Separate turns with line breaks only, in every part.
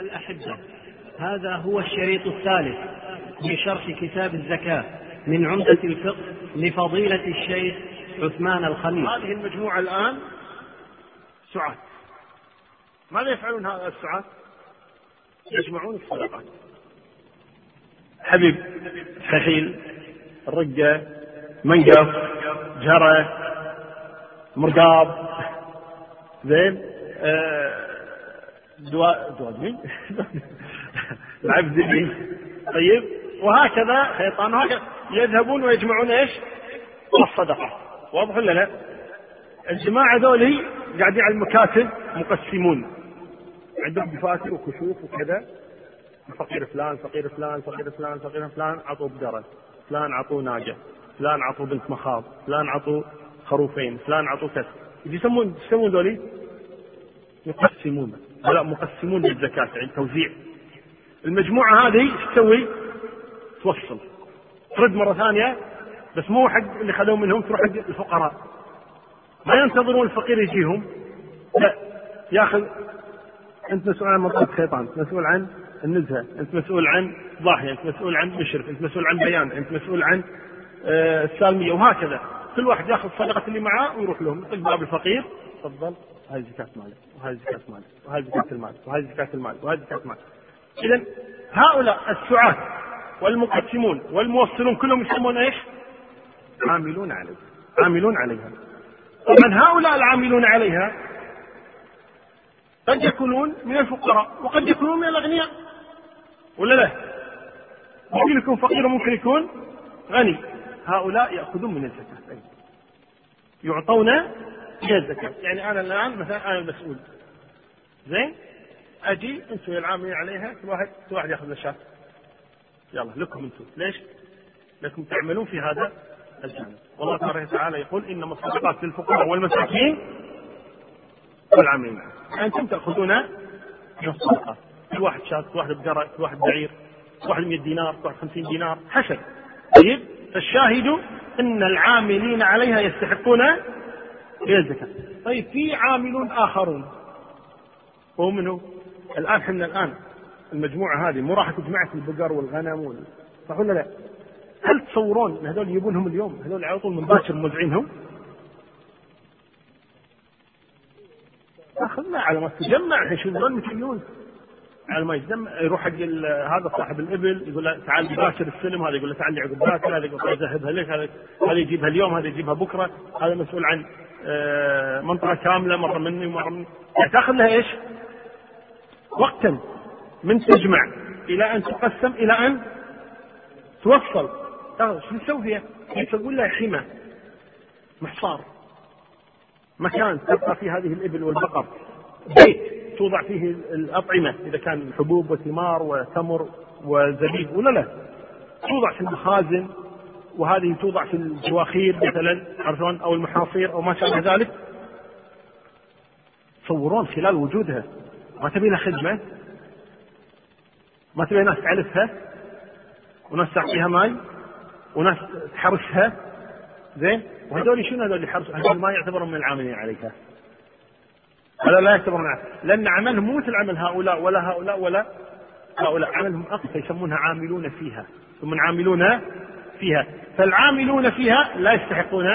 الأحبة. هذا هو الشريط الثالث من شرح كتاب الزكاة من عمدة الفقه لفضيلة الشيخ عثمان الخميس
هذه المجموعة الآن سعاة ماذا يفعلون هؤلاء السعاة؟ يجمعون الصدقات. حبيب خخيل الرقة منقف جرة مرقاب. زين آه دواء دواء مين؟ العبد طيب وهكذا خيطان وهكذا يذهبون ويجمعون إيش؟ الصدقة. واضح ولا لا؟ الجماعة ذولي قاعدين على المكاتب مقسمون. عندهم دفاتر وكشوف وكذا. فقير فلان فقير فلان فقير فلان فقير فلان عطوا بقرة فلان عطوا ناقة فلان عطوا بنت مخاض. فلان عطوا خروفين. فلان عطوا كذا. يسمون يسمون ذولي؟ يقسمون لا مقسمون للزكاة يعني توزيع. المجموعة هذه تسوي؟ توصل. ترد مرة ثانية بس مو حق اللي خذوه منهم تروح حق الفقراء. ما ينتظرون الفقير يجيهم. لا ياخذ أنت مسؤول عن منطقة خيطان انت مسؤول عن النزهة أنت مسؤول عن ضاحية أنت مسؤول عن مشرف أنت مسؤول عن بيان أنت مسؤول عن آه، السالمية وهكذا. كل واحد ياخذ صدقة اللي معاه ويروح لهم. يطق باب الفقير تفضل. هذه زكاة مالك وهذه زكاة مالك وهذه زكاة المال وهذه زكاة المال وهذه زكاة المال إذا هؤلاء السعاة والمقسمون والموصلون كلهم يسمون إيش؟ عاملون عليها عاملون عليها طبعا هؤلاء العاملون عليها قد يكونون من الفقراء وقد يكونون من الأغنياء ولا لا؟ ممكن يكون فقير وممكن يكون غني هؤلاء يأخذون من الزكاة يعطون من الزكاة يعني أنا الآن مثلا أنا المسؤول. زين؟ أجي أنتم العاملين عليها كل واحد كل واحد يأخذ الشاة يلا لكم أنتم ليش؟ لكم تعملون في هذا الجانب. والله تبارك وتعالى يقول إنما الصدقات للفقراء والمساكين والعاملين أنتم تأخذون من الصدقات كل واحد شاة كل واحد بقرة كل واحد بعير كل واحد 100 دينار كل واحد 50 دينار حسب. طيب؟ فالشاهد إن العاملين عليها يستحقون هي الزكاة طيب في عاملون آخرون وهم منه الآن إحنا الآن المجموعة هذه مو راح تجمعت البقر والغنم وال... صح ولا لا؟ هل تصورون إن هذول يجيبونهم اليوم؟ هذول على طول مباشر موزعينهم؟ اخذنا على ما تجمع الحين شو 200 مليون على ما يجمع يروح حق هذا صاحب الإبل يقول له تعال باشر السلم هذا يقول له تعال عقب باكر هذا يقول ذهبها لك هذا يجيبها اليوم هذا يجيبها بكرة هذا مسؤول عن منطقة كاملة مرة مني ومرة مني. يعني تاخذ لها إيش؟ وقتا من تجمع إلى أن تقسم إلى أن توصل. شو تسوي فيها؟ تقول لها حمى محصار مكان تبقى فيه هذه الإبل والبقر. بيت توضع فيه الأطعمة إذا كان حبوب وثمار وتمر وزبيب ولا لا؟ توضع في المخازن. وهذه توضع في الجواخير مثلا عرفون أو المحاصير أو ما شابه ذلك. تصورون خلال وجودها. ما تبي لها خدمة؟ ما تبي ناس تعلفها وناس تعطيها ماي؟ وناس تحرسها؟ زين؟ وهذول شنو هذول اللي يحرسوا هذول ما يعتبرون من العاملين عليها. هذا لا يعتبرون لأن عملهم مو مثل عمل هؤلاء ولا هؤلاء ولا هؤلاء. عملهم أقصى يسمونها عاملون فيها. ثم عاملون فيها. فالعاملون فيها لا يستحقون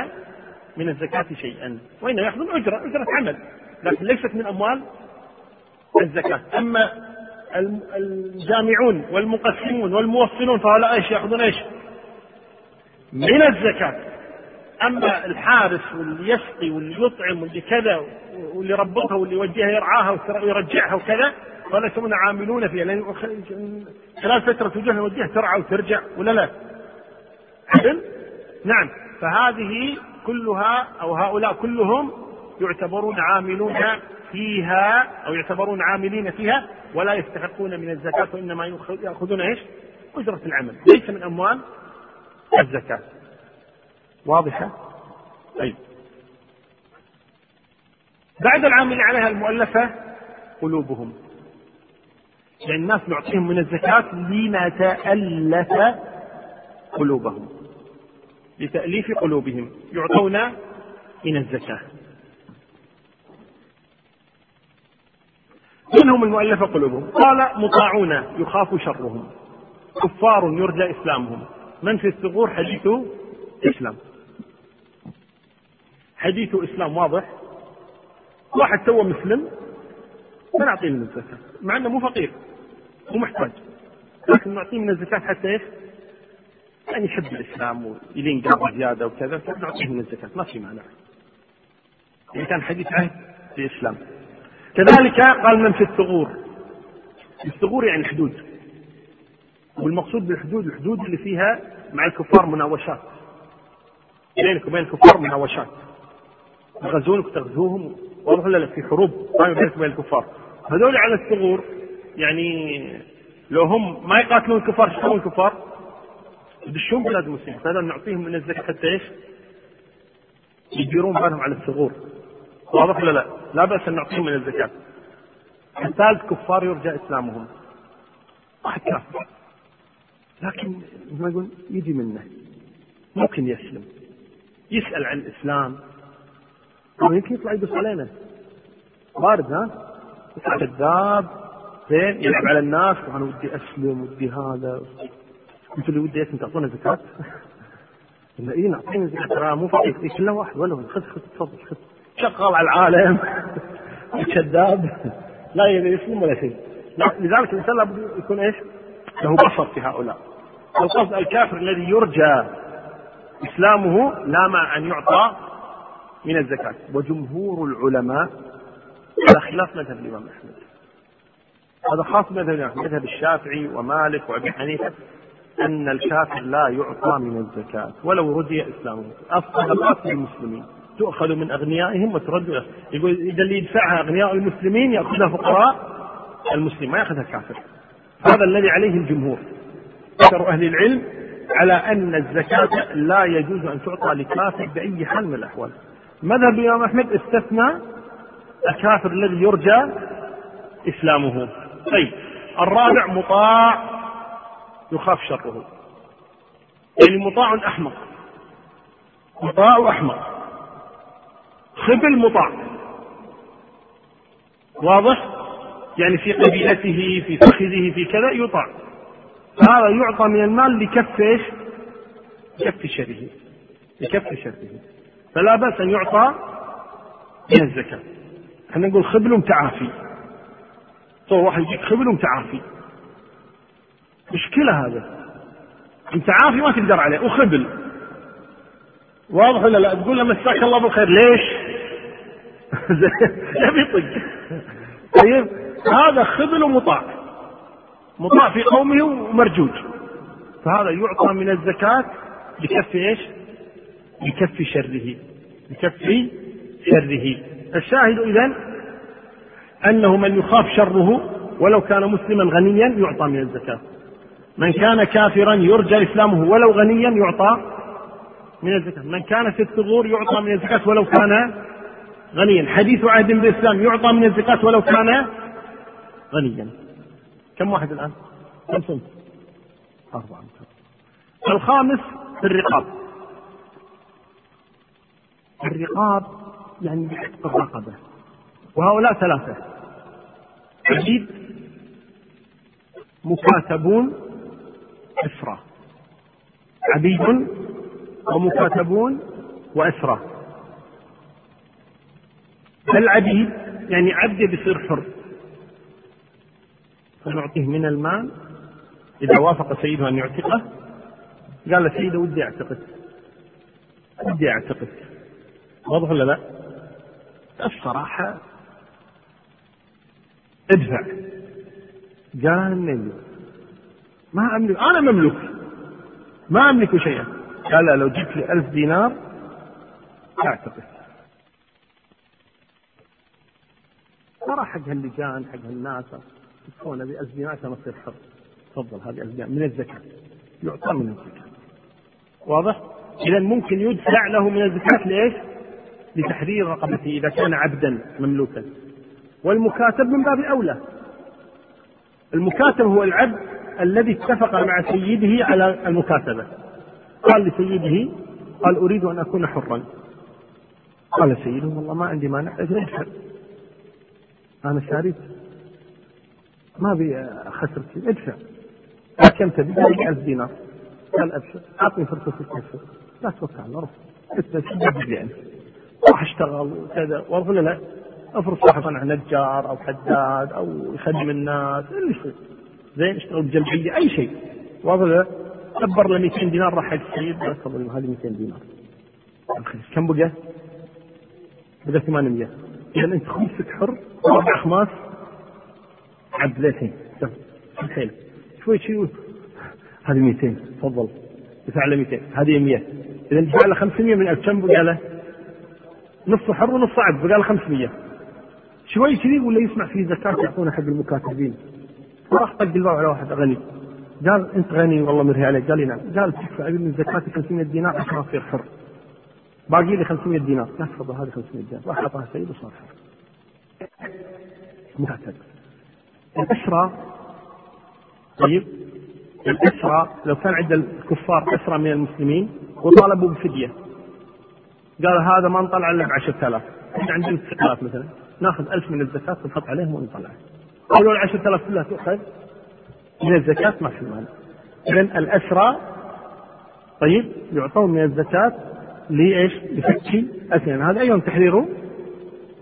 من الزكاة شيئا. وإنما يأخذون أجرة أجرة عمل. لكن ليست من أموال الزكاة. أما الجامعون والمقسمون والموصلون فهؤلاء إيش؟ يأخذون إيش؟ من الزكاة. أما الحارس واللي يسقي واللي يطعم واللي كذا واللي يربطها واللي يوجهها يرعاها ويرجعها وكذا فلا يسمون عاملون فيها. لأن خلال فترة توجهها يوجهها ترعى وترجع ولا لا؟ عدل؟ نعم فهذه كلها أو هؤلاء كلهم يعتبرون عاملون فيها أو يعتبرون عاملين فيها ولا يستحقون من الزكاة وإنما يأخذون إيش؟ أجرة العمل ليس من أموال الزكاة واضحة؟ طيب بعد العامل عليها المؤلفة قلوبهم يعني الناس نعطيهم من الزكاة لنتألف قلوبهم لتأليف قلوبهم يعطون من الزكاة. من هم المؤلفة قلوبهم؟ قال مطاعون يخاف شرهم. كفار يرجى إسلامهم. من في الثغور؟ حديث إسلام. حديث إسلام واضح. واحد سوى مسلم فنعطيه من الزكاة مع أنه مو فقير مو محتاج لكن نعطيه من الزكاة حتى؟ يعني يحب الإسلام ويلين قلبه زيادة وكذا فنعطيه من الزكاة ما في مانع. إذا كان حديث عهد بالإسلام كذلك قال من في الثغور. الثغور يعني الحدود. والمقصود بالحدود الحدود اللي فيها مع الكفار مناوشات. بينك وبين الكفار مناوشات. يغزونك تغزوهم واضح ولا لا؟ في حروب بينك وبين الكفار. هذول على الثغور يعني لو هم ما يقاتلون الكفار إيش يسوون الكفار؟ يدشون بلاد المسلمين فهذا نعطيهم من الزكاة حتى إيش؟ يديرون بالهم على الثغور واضح ولا لا؟ لا بأس أن نعطيهم من الزكاة. الثالث كفار يرجى إسلامهم. واحد. لكن ما يقول يجي منه. ممكن يسلم. يسأل عن الإسلام. يمكن يطلع يدوس علينا. بارد ها؟ يطلع كذاب زين يلعب على الناس وأنا ودي أسلم ودي هذا قلت له ودي أنت تعطونا زكاة؟ قال اي نعطينا زكاة. ترى مو فقير. كله واحد؟ ولا خذ خذ تفضل خذ. شغال على العالم. كذاب لا يسلم ولا شيء. لذلك الإنسان لابد يكون إيش؟ له بصر في هؤلاء. القصد الكافر الذي يرجى إسلامه لا مع أن يعطى من الزكاة. وجمهور العلماء على خلاف مذهب الإمام أحمد. هذا خاص مذهب مذهب الشافعي ومالك وأبي حنيفة. إن الكافر لا يعطى من الزكاة. ولو رجي إسلامه. الصدقات للمسلمين. تؤخذ من أغنيائهم وترد يقول إذا اللي يدفعها أغنياء المسلمين يأخذها فقراء المسلم ما يأخذها الكافر هذا الذي عليه الجمهور. أكثر أهل العلم على أن الزكاة لا يجوز أن تعطى لكافر بأي حال من الأحوال. مذهب الإمام أحمد استثنى الكافر الذي يرجى إسلامه. طيب. الرابع مطاع. يخاف شره. يعني مطاع أحمق. مطاع أحمق. خبل مطاع. واضح؟ يعني في قبيلته في فخذه في كذا يطاع. هذا يعطى من المال لكف إيش؟ لكف شره. لكف شره. فلا بأس أن يعطى من الزكاة. إحنا نقول خبل متعافي طول واحد يجيك خبل متعافي مشكلة هذا. متعافي ما تقدر عليه. وخبل. واضح ولا لا؟ تقول له مساك الله بالخير. ليش؟ يبي يطق. طيب. هذا خذل ومطاع. مطاع في قومه ومرجوج. فهذا يعطى من الزكاة لكف إيش؟ لكف شره. لكف شره. الشاهد اذا أنه من يخاف شره ولو كان مسلما غنيا يعطى من الزكاة. من كان كافرا يرجى إسلامه ولو غنيا يعطى من الزكاة. من كان في الثغور يعطى من الزكاة ولو كان غنيا. حديث عهد بالإسلام يعطى من الزكاة ولو كان غنيا. كم واحد الآن؟ كم صنف أربعة. الخامس في الرقاب. الرقاب يعني بعتق الرقبة. وهؤلاء ثلاثة. عبيد مكاتبون. أسرى. عبيد ومكاتبون وأسرى. العبيد يعني عبد بيصير حر. فنعطيه من المال. إذا وافق سيده أن يعتقه قال سيده ودي أعتقد ودي أعتقد واضح ولا لا؟ الصراحة ادفع قال مني ما أملك. أنا مملوك ما أملك شيئا. قال لو جبت لي ألف دينار أعتقد. ترى حق هاللجان حق هالناس يكون هذه ألف دينار عشان أصير حر تفضل هذه ألف دينار. من الزكاة. يعطى من الزكاة. واضح؟ إذا ممكن يدفع له من الزكاة لإيش؟ لتحرير رقبته إذا كان عبدا مملوكا. والمكاتب من باب أولى. المكاتب هو العبد الذي اتفق مع سيده على المكاتبة. قال لسيده قال أريد أن أكون حرا. قال سيده والله ما عندي مانع أجل أنا شاريت. ما ابي اخسر شيء ادفع كم تبي؟ قال 1000 دينار. قال أبشر. أعطني فرصة ست اشهر لا توكل على الله ست اشهر يعني؟ راح أشتغل وكذا. ولا لا أفرض صاحب نجار أو حداد أو يخدم الناس اللي يصير زين اشتغل بجمعيه أي شيء. واضح؟ كبر له 200 دينار راح حق السيد تفضل هذه 200 دينار. كم بقى؟ بقى 800 إذا أنت خمسك حر واربع خماس عبد ليتين الحين. شوي شوي. هذه 200 تفضل. دفع له 200 هذه 100 إذا دفع له 500 من كم بقى له؟ نص حر ونص عبد بقى له 500 شوي كذي ولا يسمع في زكاة يعطونها حق المكاتبين. راح طق الباب على واحد غني. قال أنت غني والله مرهي عليك. قال لي نعم. قال تدفع من زكاتي 500 دينار عشان أصير حر. باقي لي 500 دينار. لا تفضل هذه 500 دينار. راح أعطاها السيد وصار حر. معتد الأسرى طيب الأسرى لو كان عند الكفار أسرى من المسلمين وطالبوا بفدية. قال هذا ما نطلع إلا ب 10000 إحنا عندنا 9000 مثلا. ناخذ 1000 من الزكاة ونحط عليهم ونطلع قالوا ال 10000 كلها تؤخذ. من الزكاة ما في مال إذا الأسرى طيب يعطون من الزكاة لإيش؟ لفك أسنان هذا أيضا تحريره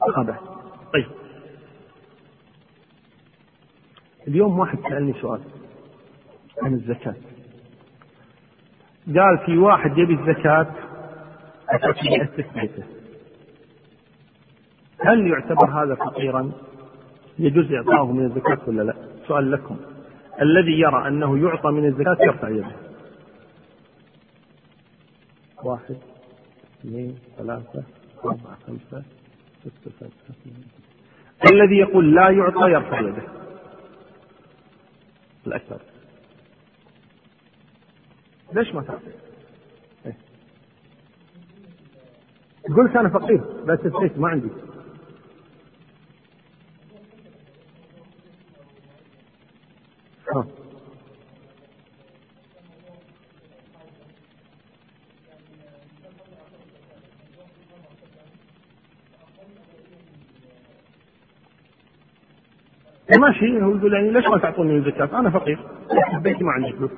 رقبة طيب. اليوم واحد سألني سؤال عن الزكاة. قال في واحد يبي الزكاة هل يعتبر هذا فقيرا؟ يجوز إعطائه من الزكاة ولا لا؟ سؤال لكم الذي يرى أنه يعطى من الزكاة يرفع يده واحد اثنين ثلاثة أربعة خمسة ستة سبعة الذي يقول لا يعطى يرفع يده الأكثر ليش ما تعطي؟ إيه؟ قلت أنا فقير بس ما عندي ها. ماشي هو يقول يعني ليش ما تعطوني الزكاة؟ أنا فقير بيتي ما عندي فلوس.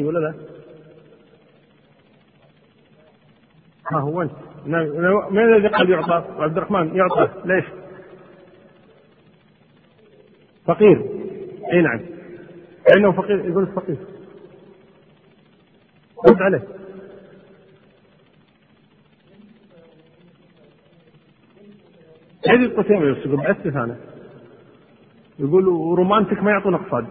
ولا لا؟ ها هو من الذي قال يعطى؟ عبد الرحمن يعطى ليش؟ فقير. اي نعم. لأنه فقير يقول فقير. رد عليه. هذه القسيمة يقول بأسف أنا يقول رومانتك ما يعطون اقتصاد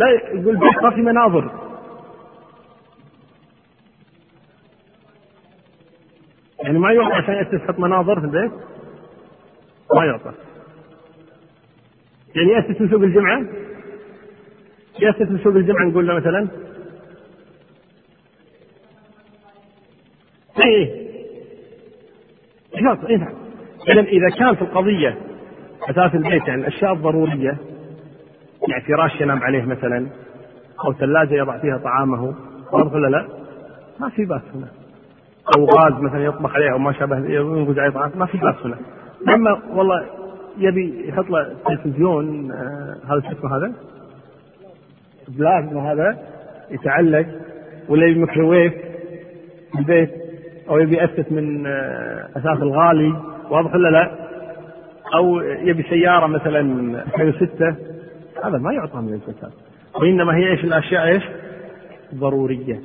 لا يقول ما في مناظر. يعني ما يعطى عشان يأسس تحط مناظر في البيت؟ ما يعطى. يعني يأسس من سوق الجمعة؟ يأسس من سوق الجمعة نقول له مثلا؟ اي اي إذا كان في القضية أثاث البيت يعني الاشياء الضروريه يعني فراش ينام عليه مثلا أو ثلاجة يضع فيها طعامه واضح ولا لا؟ ما في بأس هنا أو غاز مثلا يطبخ عليه أو ما شابه ينضج عليه طعام ما في بأس هنا أما والله يبي يحط له تلفزيون آه هذا شو اسمه هذا؟ بلازما هذا يتعلق ولا يبي ميكروويف في البيت أو يبي يأثث من آه أثاث الغالي واضح ولا لا؟ أو يبي سيارة مثلا 2006 هذا ما يعطى من الزكاة. وإنما هي إيش الأشياء إيش؟ ضرورية.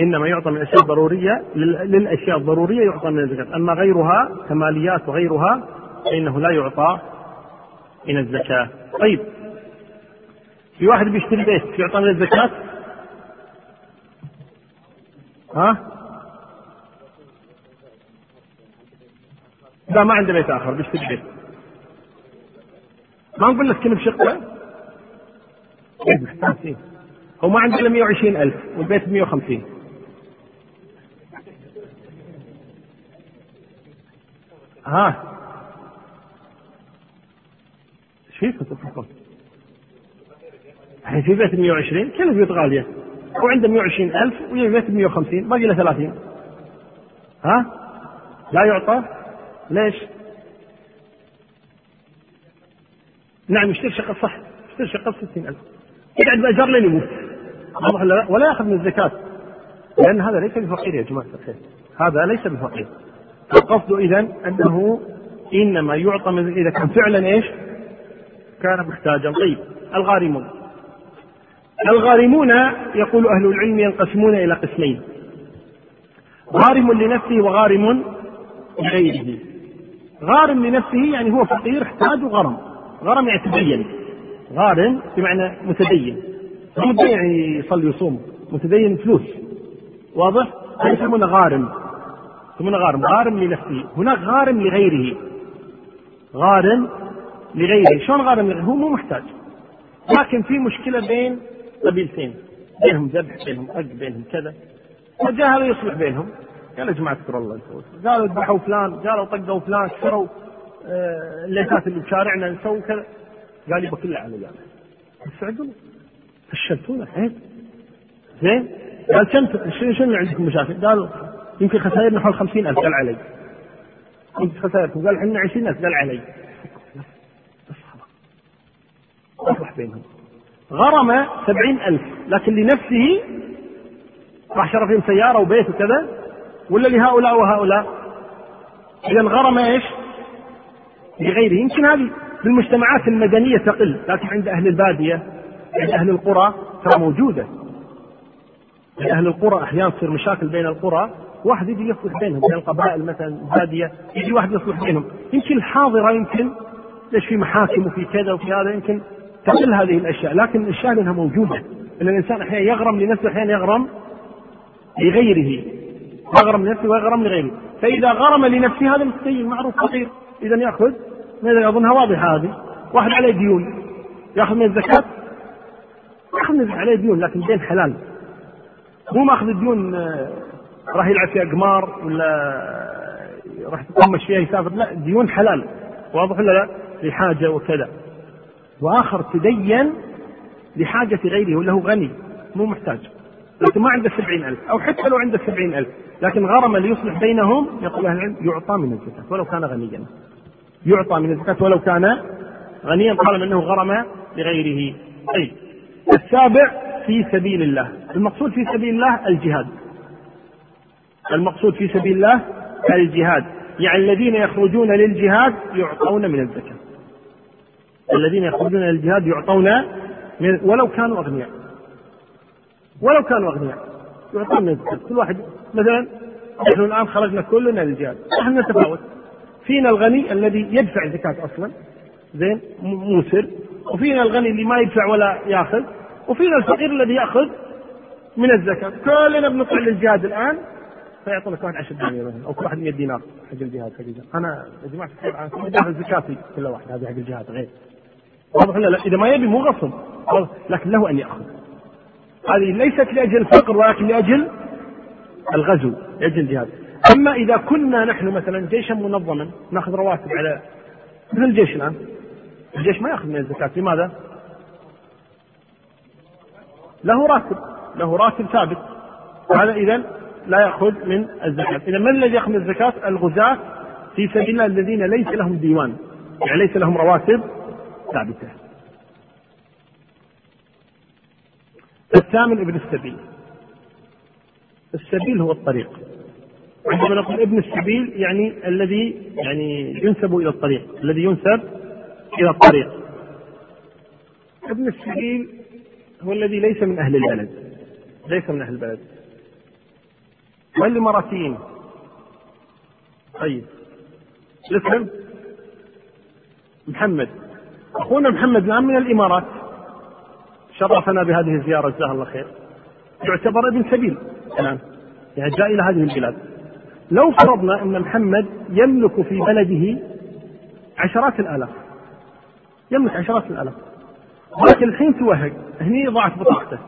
إنما يعطى من الأشياء الضرورية للأشياء الضرورية يعطى من الزكاة. أما غيرها كماليات وغيرها فإنه لا يعطى من الزكاة. طيب. في واحد بيشتري بيت يعطى من الزكاة؟ ها؟ لا ما عنده بيت آخر بيشتري بيت. ما نقول لك كلمة شقة؟ هو ما عندنا 120 ألف والبيت 150 ها؟ إيش فيكم تضحكون؟ الحين في بيت 120 كل البيوت غالية. وعنده 120 ألف ويبي بيت 150 باقي له 30 ها؟ لا يعطى. ليش؟ نعم يشتري شقة صح يشتري شقة ب 60000 يقعد بأجار لين يموت واضح ولا ولا يأخذ من الزكاة. لأن هذا ليس بفقير يا جماعة الخير. هذا ليس بفقير. القصد إذا أنه إنما يعطى من إذا كان فعلا إيش؟ كان محتاجا. طيب. الغارمون. الغارمون يقول أهل العلم ينقسمون إلى قسمين. غارم لنفسه وغارم لغيره. غارم لنفسه يعني هو فقير احتاج وغرم غرم يعني تدين غارم بمعنى متدين. متدين يعني يصلي ويصوم. متدين فلوس. واضح؟ هذا يسمونه غارم يسمونه غارم غارم لنفسه. هناك غارم لغيره. غارم لغيره. شلون غارم لغيره؟ هو مو محتاج. لكن في مشكلة بين قبيلتين. بينهم ذبح بينهم أق بينهم كذا. فجاء هذا يصلح بينهم. قال يا جماعة اذكروا الله. قالوا ذبحوا فلان. قالوا طقوا فلان. كسروا آه، الليتات اللي بشارعنا نسوي كذا. قال يبقى كله علي أنا استعدوا فشلتونا. عيب زين؟ قال كم شنو عندكم مشاكل؟ قال يمكن خسائرنا حول 50000 قال علي. يمكن خسائركم. قال إحنا 20000 قال علي. بس خلاص أصلح بينهم. غرم سبعين ألف. لكن لنفسه راح شرى فيهم سيارة وبيت وكذا. ولا لهؤلاء وهؤلاء. إذا غرم إيش؟ لغيره. يمكن هذه في المجتمعات المدنية تقل لكن عند أهل البادية عند أهل القرى ترى موجودة. عند أهل القرى أحيانا تصير مشاكل بين القرى واحد يجي يصلح بينهم بين القبائل مثلا البادية يجي واحد يصلح بينهم. يمكن الحاضرة يمكن ليش في محاكم وفي كذا وفي هذا يمكن تقل هذه الأشياء لكن الشاهد أنها موجودة. أن الإنسان أحيانا يغرم لنفسه أحيانا يغرم لغيره. يغرم لنفسه ويغرم لغيره. فإذا غرم لنفسه هذا مستين معروف فقير. إذا يأخذ أظنها واضحة هذه؟ واحد عليه ديون يأخذ من الزكاة يأخذ من عليه ديون لكن دين حلال. مو ماخذ الديون آه، راح يلعب فيها قمار ولا راح يطمش فيها يسافر. لا ديون حلال. واضح ولا لا؟ لحاجة وكذا. وآخر تدين لحاجة غيره وله غني مو محتاج. لكن ما عنده سبعين ألف أو حتى لو عنده سبعين ألف لكن غرم ليصلح بينهم يقول أهل العلم يعطى من الزكاة ولو كان غنيا. يعطى من الزكاة ولو كان غنيا طالما أنه غرم لغيره. طيب. السابع في سبيل الله. المقصود في سبيل الله الجهاد. المقصود في سبيل الله الجهاد. يعني الذين يخرجون للجهاد يعطون من الزكاة. الذين يخرجون للجهاد يعطون من ولو كانوا أغنياء. ولو كانوا أغنياء يعطون من الزكاة. كل واحد مثلا نحن الآن خرجنا كلنا للجهاد. نحن نتفاوت. فينا الغني الذي يدفع زكاة أصلا زين موسر. وفينا الغني اللي ما يدفع ولا يأخذ. وفينا الفقير الذي يأخذ من الزكاة. كلنا بنطلع للجهاد الآن. فيعطونك واحد 10 دنانير أو كل واحد 100 دينار حق الجهاد حق الجهاد أنا يا جماعة أنا دافع زكاتي كل واحد هذه حق الجهاد غير. واضح لا؟ إذا ما يبي مو غصب. لكن له أن يأخذ. هذه ليست لأجل الفقر ولكن لأجل الغزو لأجل الجهاد. أما إذا كنا نحن مثلا جيشا منظما نأخذ رواتب على مثل الجيش الآن. الجيش ما يأخذ من الزكاة لماذا؟ له راتب له راتب ثابت. هذا اذا لا يأخذ من الزكاة. اذا من الذي يأخذ من الزكاة؟ الغزاة في سبيل الذين ليس لهم ديوان. يعني ليس لهم رواتب ثابتة. الثامن ابن السبيل. السبيل هو الطريق. عندما نقول ابن السبيل يعني الذي يعني ينسب إلى الطريق الذي ينسب إلى الطريق. ابن السبيل هو الذي ليس من أهل البلد ليس من أهل البلد. والاماراتيين طيب. الاسم محمد. أخونا محمد الان من الإمارات. شرفنا بهذه الزيارة جزاه الله خير. يعتبر ابن سبيل الآن. يعني جاء إلى هذه البلاد. لو فرضنا أن محمد يملك في بلده عشرات الآلاف يملك عشرات الآلاف لكن الحين توهق هني ضاعت بطاقته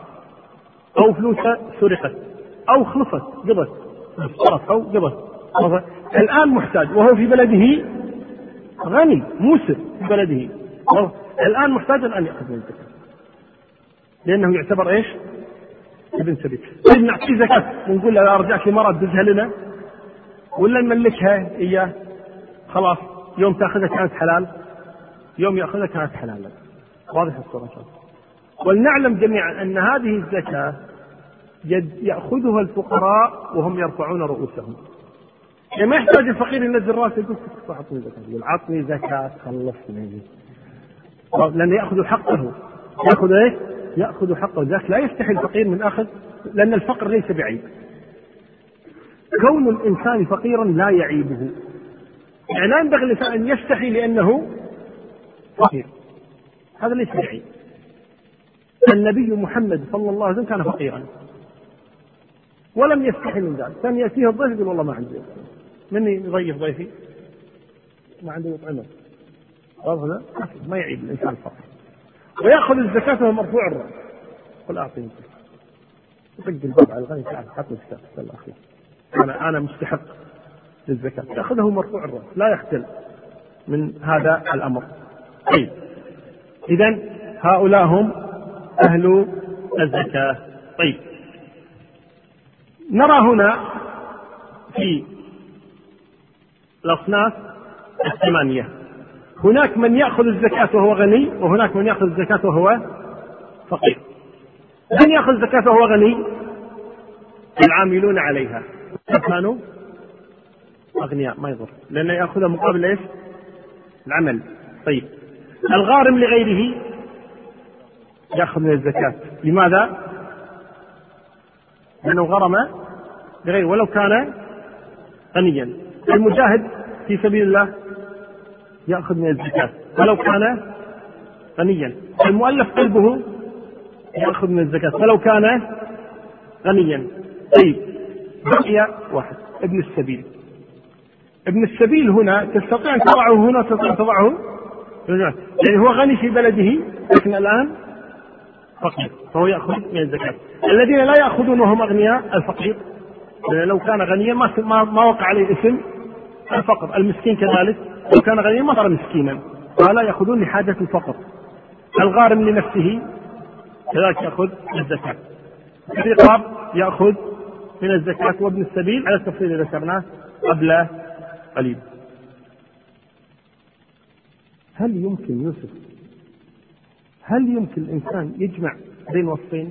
أو فلوسه سرقت أو خلصت قضت أو قضت. الآن محتاج وهو في بلده غني موسر في بلده. الآن محتاج أن يأخذ من الزكاة. لأنه يعتبر إيش؟ ابن سبيل. طيب نعطيه زكاة ونقول له أرجعك لمرأة دزها لنا. ولا نملكها إياه. خلاص يوم تأخذها كانت حلال. يوم يأخذها كانت حلالا واضح الصورة ولنعلم جميعا أن هذه الزكاة يأخذها الفقراء وهم يرفعون رؤوسهم. يعني ما يحتاج الفقير ينزل راسه يقول أعطني زكاة. يقول عطني زكاة خلصني. لأنه يأخذ حقه. يأخذ إيش؟ يأخذ حقه. ذاك لا يستحي الفقير من أخذ لأن الفقر ليس بعيب كون الإنسان فقيرا لا يعيبه. يعني لا ينبغي الإنسان أن يستحي لأنه فقير. هذا ليس بعيب النبي محمد صلى الله عليه وسلم كان فقيرا. ولم يستحي من ذلك. كان يأتيه الضيف يقول والله ما عندي. مني يضيف ضيفي؟ ما عنده يطعمه. واضح ما يعيب الإنسان الفقر ويأخذ الزكاة وهو مرفوع الرأس. قل أعطيني يطق الباب على الغني تعال حط الزكاة. الاخير أنا أنا مستحق للزكاة. تاخذه مرفوع الراس لا يختل من هذا الأمر. طيب. اذا هؤلاء هم أهل الزكاة. طيب. نرى هنا في الأصناف الثمانية. هناك من يأخذ الزكاة وهو غني وهناك من يأخذ الزكاة وهو فقير. من يأخذ الزكاة وهو غني؟ العاملون عليها. كانوا أغنياء ما يضر. لأنه يأخذها مقابل إيش؟ العمل. طيب. الغارم لغيره يأخذ من الزكاة. لماذا؟ لأنه غرم لغيره ولو كان غنيا. المجاهد في سبيل الله يأخذ من الزكاة ولو كان غنيا. المؤلف قلبه يأخذ من الزكاة ولو كان غنيا. طيب. بقي واحد. ابن السبيل. ابن السبيل هنا تستطيع أن تضعه هنا تستطيع أن تضعه يعني هو غني في بلده لكن الآن فقير. فهو يأخذ من الزكاة. الذين لا يأخذون وهم أغنياء الفقير. لو كان غنيا ما ما وقع عليه اسم الفقر. المسكين كذلك. لو كان غنيا ما صار مسكينا. فلا يأخذون لحاجة الفقر الغارم لنفسه كذلك يأخذ الزكاة. الرقاب يأخذ من الزكاة وابن السبيل على التفصيل الذي ذكرناه قبل قليل. هل يمكن يوسف هل يمكن الإنسان يجمع بين وصفين؟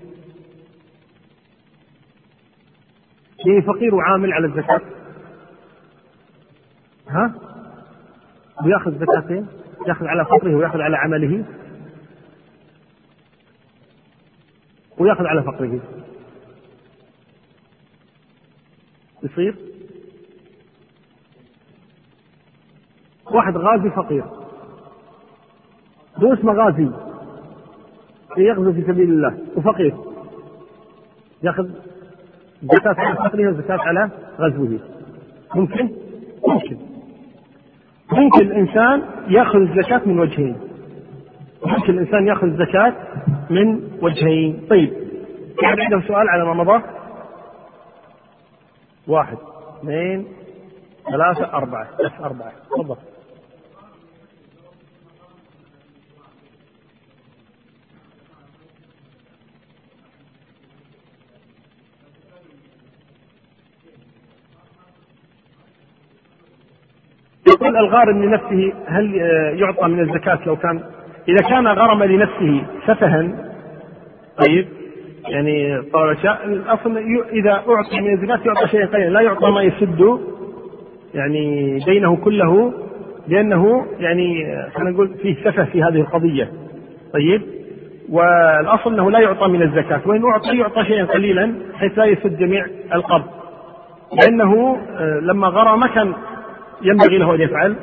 يعني فقير وعامل على الزكاة. ها؟ ويأخذ زكاتين يأخذ على فقره ويأخذ على عمله ويأخذ على فقره. يصير؟ واحد غازي فقير. هو اسمه غازي. يغزو في سبيل الله. وفقير. ياخذ زكاة على فقره وزكاة على غزوه. ممكن؟ ممكن. ممكن الإنسان يأخذ الزكاة من وجهين. ممكن الإنسان يأخذ الزكاة من وجهين. طيب. كان عندهم سؤال على ما مضى؟ واحد اثنين ثلاثة أربعة بس أربعة تفضل. يقول الغارم لنفسه هل آه، يعطى من الزكاة لو كان إذا كان غرم لنفسه سفها؟ طيب. يعني طبعا الأصل إذا أعطي من الزكاة يعطى شيئا قليلا لا يعطى ما يسد يعني دينه كله لأنه يعني خلينا نقول فيه سفه في هذه القضية. طيب؟ والأصل إنه لا يعطى من الزكاة. وإن اعطي يعطى شيئا قليلا حيث لا يسد جميع القبض لأنه آه، لما غرم كان ينبغي له أن يفعل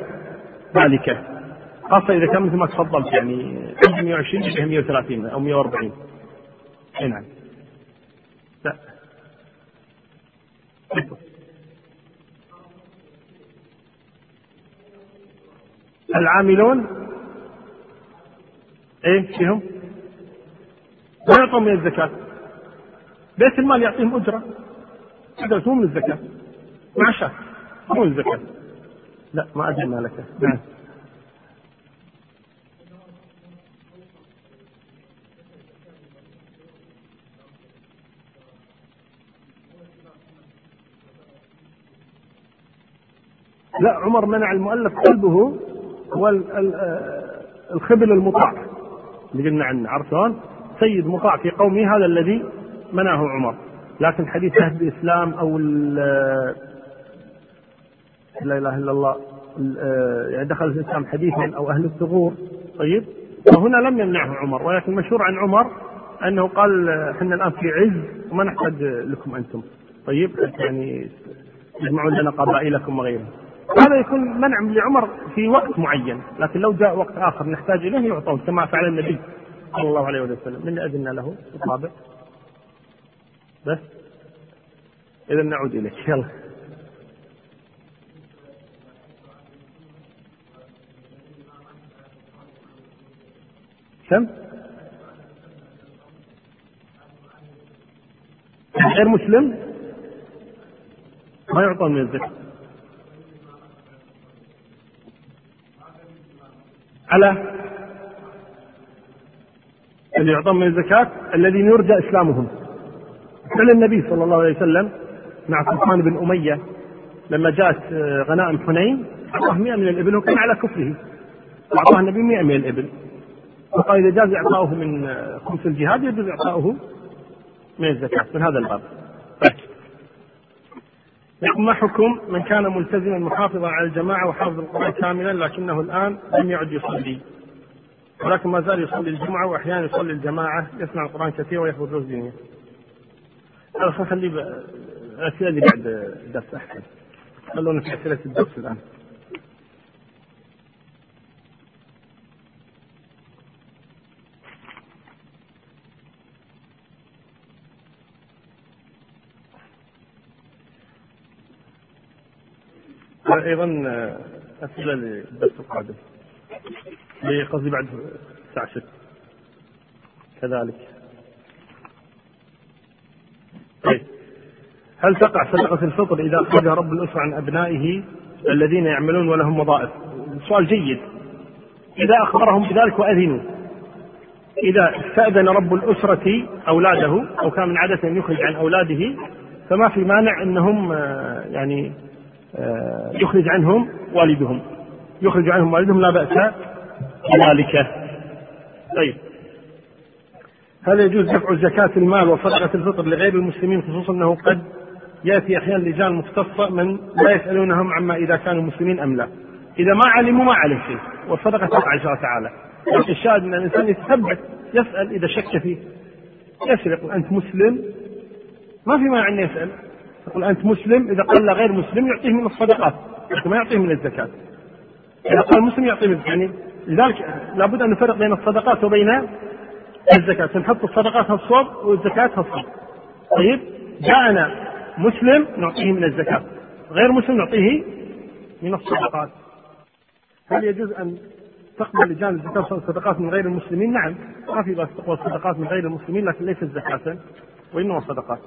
ذلك. خاصة إذا كان مثل ما تفضلت يعني 120 به 130 أو 140 أي نعم لا العاملون؟ إيه فيهم؟ لا يعطون من الزكاة. بيت المال يعطيهم أجرة. هذا مو من الزكاة. معشات مو من الزكاة. لا ما أدري ما لك نعم. لا عمر منع المؤلف قلبه هو الخبل المطاع. اللي قلنا عنه عرفتون سيد مطاع في قومه هذا الذي منعه عمر. لكن حديث أهل الإسلام أو لا إله إلا الله يعني دخل في الإسلام حديثا أو أهل الثغور. طيب؟ وهنا لم يمنعه عمر ولكن مشهور عن عمر أنه قال إحنا الآن في عز وما نحتاج لكم أنتم. طيب؟ يعني تجمعون لنا قبائلكم وغيرهم. هذا يكون منع لعمر في وقت معين لكن لو جاء وقت آخر نحتاج إليه يعطون كما فعل النبي صلى الله عليه وسلم. من أذن له؟ الطابع بس. إذا نعود إليك. يلا. كم؟ غير مسلم؟ ما يعطون من الزكاة. على اللي يعطون من الزكاة الذين يرجى إسلامهم. فعل النبي صلى الله عليه وسلم مع سلطان بن أمية لما جاءت غنائم حنين أعطاه 100 من الإبل وكان على كفره. وأعطاه النبي 100 من الإبل. وقال إذا جاز إعطاؤه من خمس الجهاد يجوز إعطاؤه من الزكاة من هذا الباب. ما حكم من كان ملتزما محافظا على الجماعة وحافظ القرآن كاملا لكنه الآن لم يعد يصلي. ولكن ما زال يصلي الجمعة وأحيانا يصلي الجماعة يسمع القرآن كثير ويحفظ دروس دينية خليه الأسئلة اللي بعد الدرس أحسن. خلونا في أسئلة الدرس الآن. أيضا أسئلة للدرس القادم قصدي بعد الساعة 6 كذلك طيب هل تقع صدقة الفطر إذا أخرجها رب الأسرة عن أبنائه الذين يعملون ولهم وظائف؟ سؤال جيد. إذا أخبرهم بذلك وأذنوا. إذا استأذن رب الأسرة أولاده أو كان من عادته أن يخرج عن أولاده فما في مانع أنهم يعني آه، يخرج عنهم والدهم. يخرج عنهم والدهم لا بأس. بذلك طيب. هل يجوز دفع زكاة المال وصدقة الفطر لغير المسلمين خصوصا أنه قد يأتي أحيانا لجان مختصة من لا يسألونهم عما إذا كانوا مسلمين أم لا؟ إذا ما علموا ما عليه شيء. والصدقة تقع إن شاء الله تعالى. لكن الشاهد أن الإنسان يتثبت يسأل إذا شك فيه. يسأل يقول أنت مسلم؟ ما في مانع أن يسأل. يقول أنت مسلم إذا قال غير مسلم يعطيه من الصدقات لكن ما يعطيه من الزكاة. إذا قال مسلم يعطيه من يعني لذلك لابد أن نفرق بين الصدقات وبين الزكاة. نحط الصدقات الصوب والزكاة الصوب طيب؟ جاءنا مسلم نعطيه من الزكاة. غير مسلم نعطيه من الصدقات. هل يجوز أن تقبل لجان الزكاة والصدقات من غير المسلمين؟ نعم ما في بأس تقبل الصدقات من غير المسلمين لكن ليست زكاة وإنما صدقات.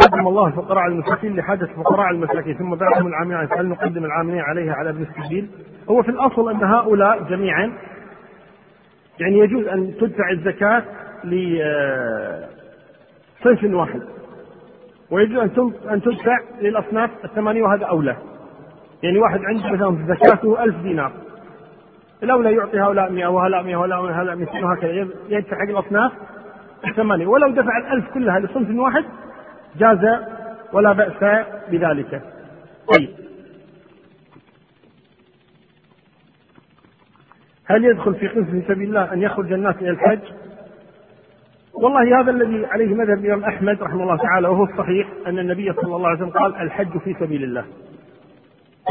قدم الله الفقراء على المساكين لحاجة الفقراء على المساكين ثم بعثهم العاملين فهل نقدم العاملين عليها على ابن السبيل؟ هو في الأصل أن هؤلاء جميعا يعني يجوز أن تدفع الزكاة لصنف واحد. ويجوز أن تدفع للأصناف الثمانية وهذا أولى. يعني واحد عنده مثلا زكاته ألف دينار. الأولى يعطي هؤلاء 100 وهؤلاء 100 وهؤلاء 200 وهكذا. يدفع حق الأصناف الثمانية. ولو دفع الألف كلها لصنف واحد جاز ولا بأس بذلك. طيب. هل يدخل في قسم سبيل الله أن يخرج الناس إلى الحج؟ والله هذا الذي عليه مذهب الإمام أحمد رحمه الله تعالى وهو الصحيح أن النبي صلى الله عليه وسلم قال الحج في سبيل الله.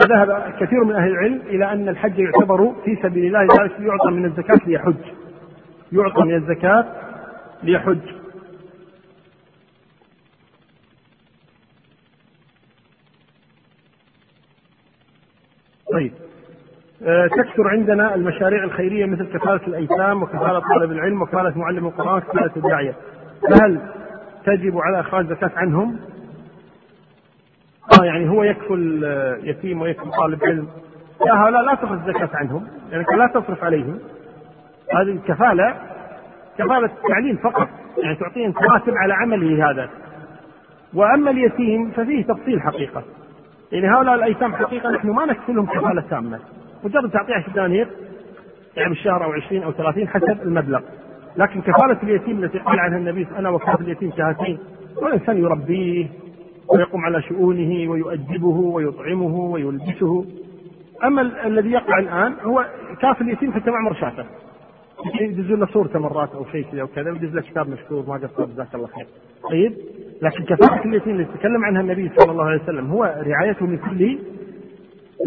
وذهب كثير من أهل العلم إلى أن الحج يعتبر في سبيل الله لذلك يعطى من الزكاة ليحج. يعطى من الزكاة ليحج. طيب. آه، تكثر عندنا المشاريع الخيرية مثل كفالة الأيتام وكفالة طالب العلم وكفالة معلم القرآن وكفاله الداعيه فهل تجب على إخراج زكاة عنهم؟ آه يعني هو يكفل يتيم ويكفل طالب علم. لا هؤلاء لا تخرج الزكاة عنهم يعني لا تصرف عليهم. هذه الكفالة كفالة تعليم فقط يعني تعطيه راتب على عمله هذا. وأما اليتيم ففيه تفصيل حقيقة. يعني هؤلاء الأيتام حقيقة نحن ما نكفلهم كفالة تامة. مجرد تعطيه 10 دنانير يعني بالشهر أو 20 أو 30 حسب المبلغ. لكن كفالة اليتيم التي قال عنها النبي أنا وكافة اليتيم كهاتين والإنسان يربيه ويقوم على شؤونه ويؤدبه ويطعمه ويلبسه. أما الذي يقع الآن هو كاف اليتيم حتى ما عمر شافه. يدز له صورته مرات أو شيء كذا وكذا ويدز له كتاب مشهور ما قصر جزاك الله خير. طيب؟ لكن كفاءة اليتيم اللي تكلم عنها النبي صلى الله عليه وسلم هو رعايته من كل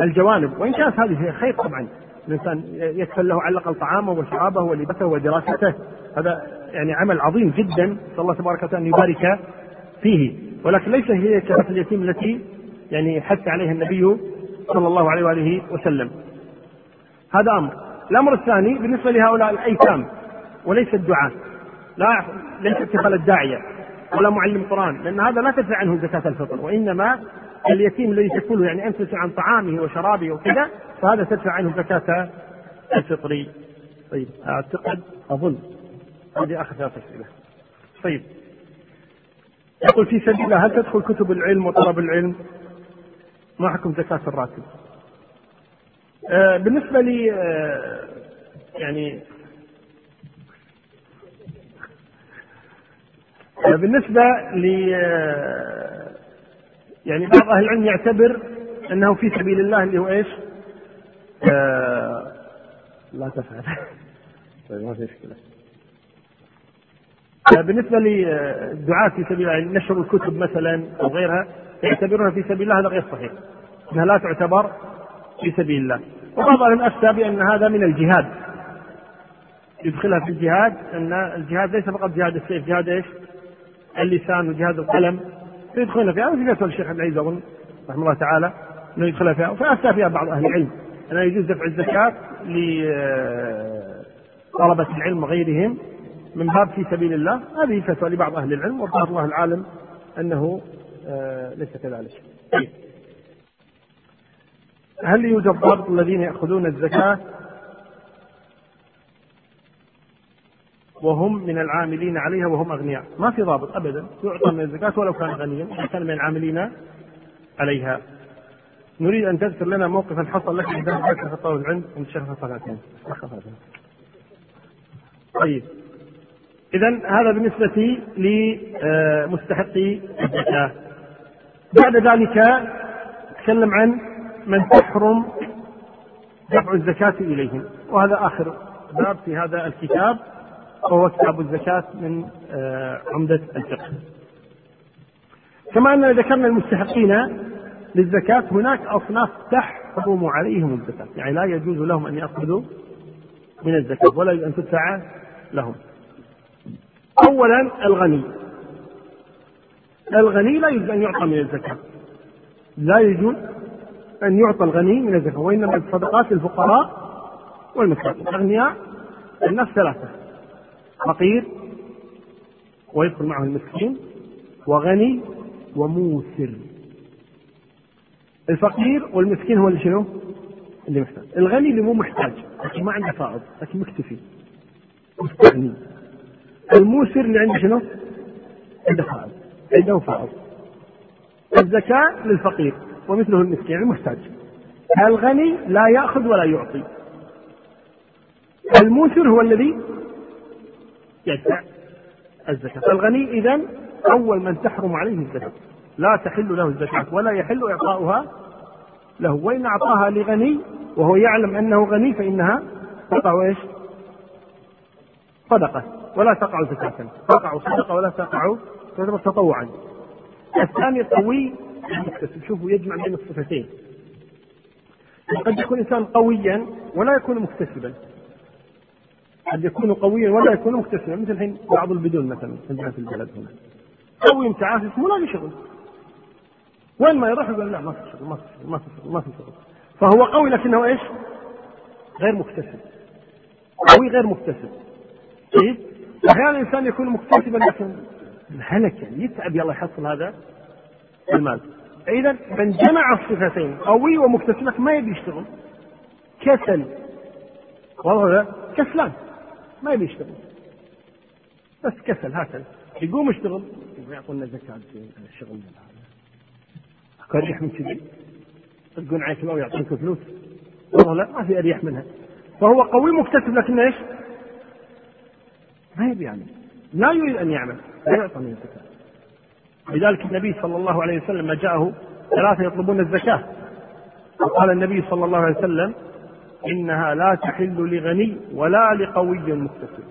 الجوانب. وإن كانت هذه خير طبعا. الإنسان يكفل له على الأقل طعامه وشرابه ولبسه ودراسته. هذا يعني عمل عظيم جدا. نسأل الله تبارك وتعالى أن يبارك فيه. ولكن ليس هي كفاءة اليتيم التي يعني حث عليها النبي صلى الله عليه وآله وسلم. هذا أمر. الأمر الثاني بالنسبة لهؤلاء الأيتام. وليس الدعاة لا ليس كفل الداعية. ولا معلم قرآن لأن هذا لا تدفع عنه زكاة الفطر وإنما اليتيم الذي تكفله يعني انت عن طعامه وشرابه وكذا فهذا تدفع عنه زكاة الفطر. طيب أعتقد أظن هذه آخر ثلاث أسئلة. طيب يقول في سبيل هل تدخل كتب العلم وطلب العلم؟ ما حكم زكاة الراتب؟ آه بالنسبة لي آه يعني بالنسبة ل آه، يعني بعض أهل العلم يعتبر أنه في سبيل الله اللي هو إيش؟ آه، لا تفعل. طيب ما في مشكلة. بالنسبة للدعاة في سبيل الله نشر الكتب مثلا أو غيرها يعتبرونها في سبيل الله هذا غير صحيح. أنها لا تعتبر في سبيل الله. وبعض أهل أفتى بأن هذا من الجهاد. يدخلها في الجهاد أن الجهاد ليس فقط جهاد السيف جهاد إيش؟ اللسان وجهاد القلم. فيدخلنا فيها. وفي فتوى الشيخ ابن عيسى أظن رحمه الله تعالى أنه يدخلها فيها. فأفتى فيها بعض أهل العلم. أنه يجوز دفع الزكاة لطلبة العلم وغيرهم من باب في سبيل الله. هذه فتوى لبعض أهل العلم وظهر الله العالم أنه آه ليس كذلك. طيب. هل يوجد ضابط الذين يأخذون الزكاة وهم من العاملين عليها وهم أغنياء. ما في ضابط أبدا. يعطى من الزكاة ولو كان غنيا. إذا كان من العاملين عليها. نريد أن تذكر لنا موقفا حصل لك عند خطاب العلم عند الشيخ طيب. إذا هذا بالنسبة لمستحقي الزكاة. بعد ذلك تكلم عن من تحرم دفع الزكاة إليهم. وهذا آخر باب في هذا الكتاب. وهو كتاب الزكاة من آه، عمدة الفقه. كما أننا ذكرنا المستحقين للزكاة هناك أصناف تحرم عليهم الزكاة، يعني لا يجوز لهم أن يأخذوا من الزكاة ولا أن تدفع لهم. أولا الغني. الغني لا يجوز أن يعطى من الزكاة. لا يجوز أن يعطى الغني من الزكاة وإنما الصدقات للفقراء والمساكين. الأغنياء الناس ثلاثة. فقير ويدخل معه المسكين وغني وموسر. الفقير والمسكين هو اللي شنو؟ اللي محتاج. الغني اللي مو محتاج لكن ما عنده فائض لكن مكتفي مستغني. الموسر اللي عنده شنو؟ عنده فائض عنده فائض. الزكاة للفقير ومثله المسكين المحتاج الغني لا يأخذ ولا يعطي. الموسر هو الذي يدفع الزكاة. الغني إذا أول من تحرم عليه الزكاة. لا تحل له الزكاة ولا يحل إعطاؤها له. وإن أعطاها لغني وهو يعلم أنه غني فإنها تقع إيش؟ صدقة. ولا تقع زكاة. تقع صدقة ولا تقع تطوعا. الثاني قوي مكتسب شوفوا يجمع بين الصفتين. قد يكون إنسان قويا ولا يكون مكتسبا. قد يكون قويا ولا يكون مكتسبا مثل الحين بعض البدون مثلا عندنا في البلد هنا. قوي متعافف مو لاقي شغل. وين ما يروح يقول لا ما في شغل ما في شغل ما في شغل ما في شغل. فهو قوي لكنه إيش؟ غير مكتسب. قوي غير مكتسب. طيب؟ أحيانا الإنسان يكون مكتسبا لكن هلك يعني يتعب يلا يحصل هذا المال. إذا من جمع الصفتين قوي ومكتسب ما يبي يشتغل. كسل. والله كسلان. ما يبي يشتغل. بس كسل هكذا. يقوم يشتغل. يعطونا زكاة الشغل. هذا أريح من كذي؟ تلقون عليك الله ويعطونك فلوس؟ والله لا ما في أريح منها. فهو قوي مكتسب لكن إيش؟ ما يبي يعمل. لا يريد أن يعمل لا يعطى من الزكاة. لذلك النبي صلى الله عليه وسلم ما جاءه ثلاثة يطلبون الزكاة. وقال النبي صلى الله عليه وسلم إنها لا تحل لغني ولا لقوي مكتسب.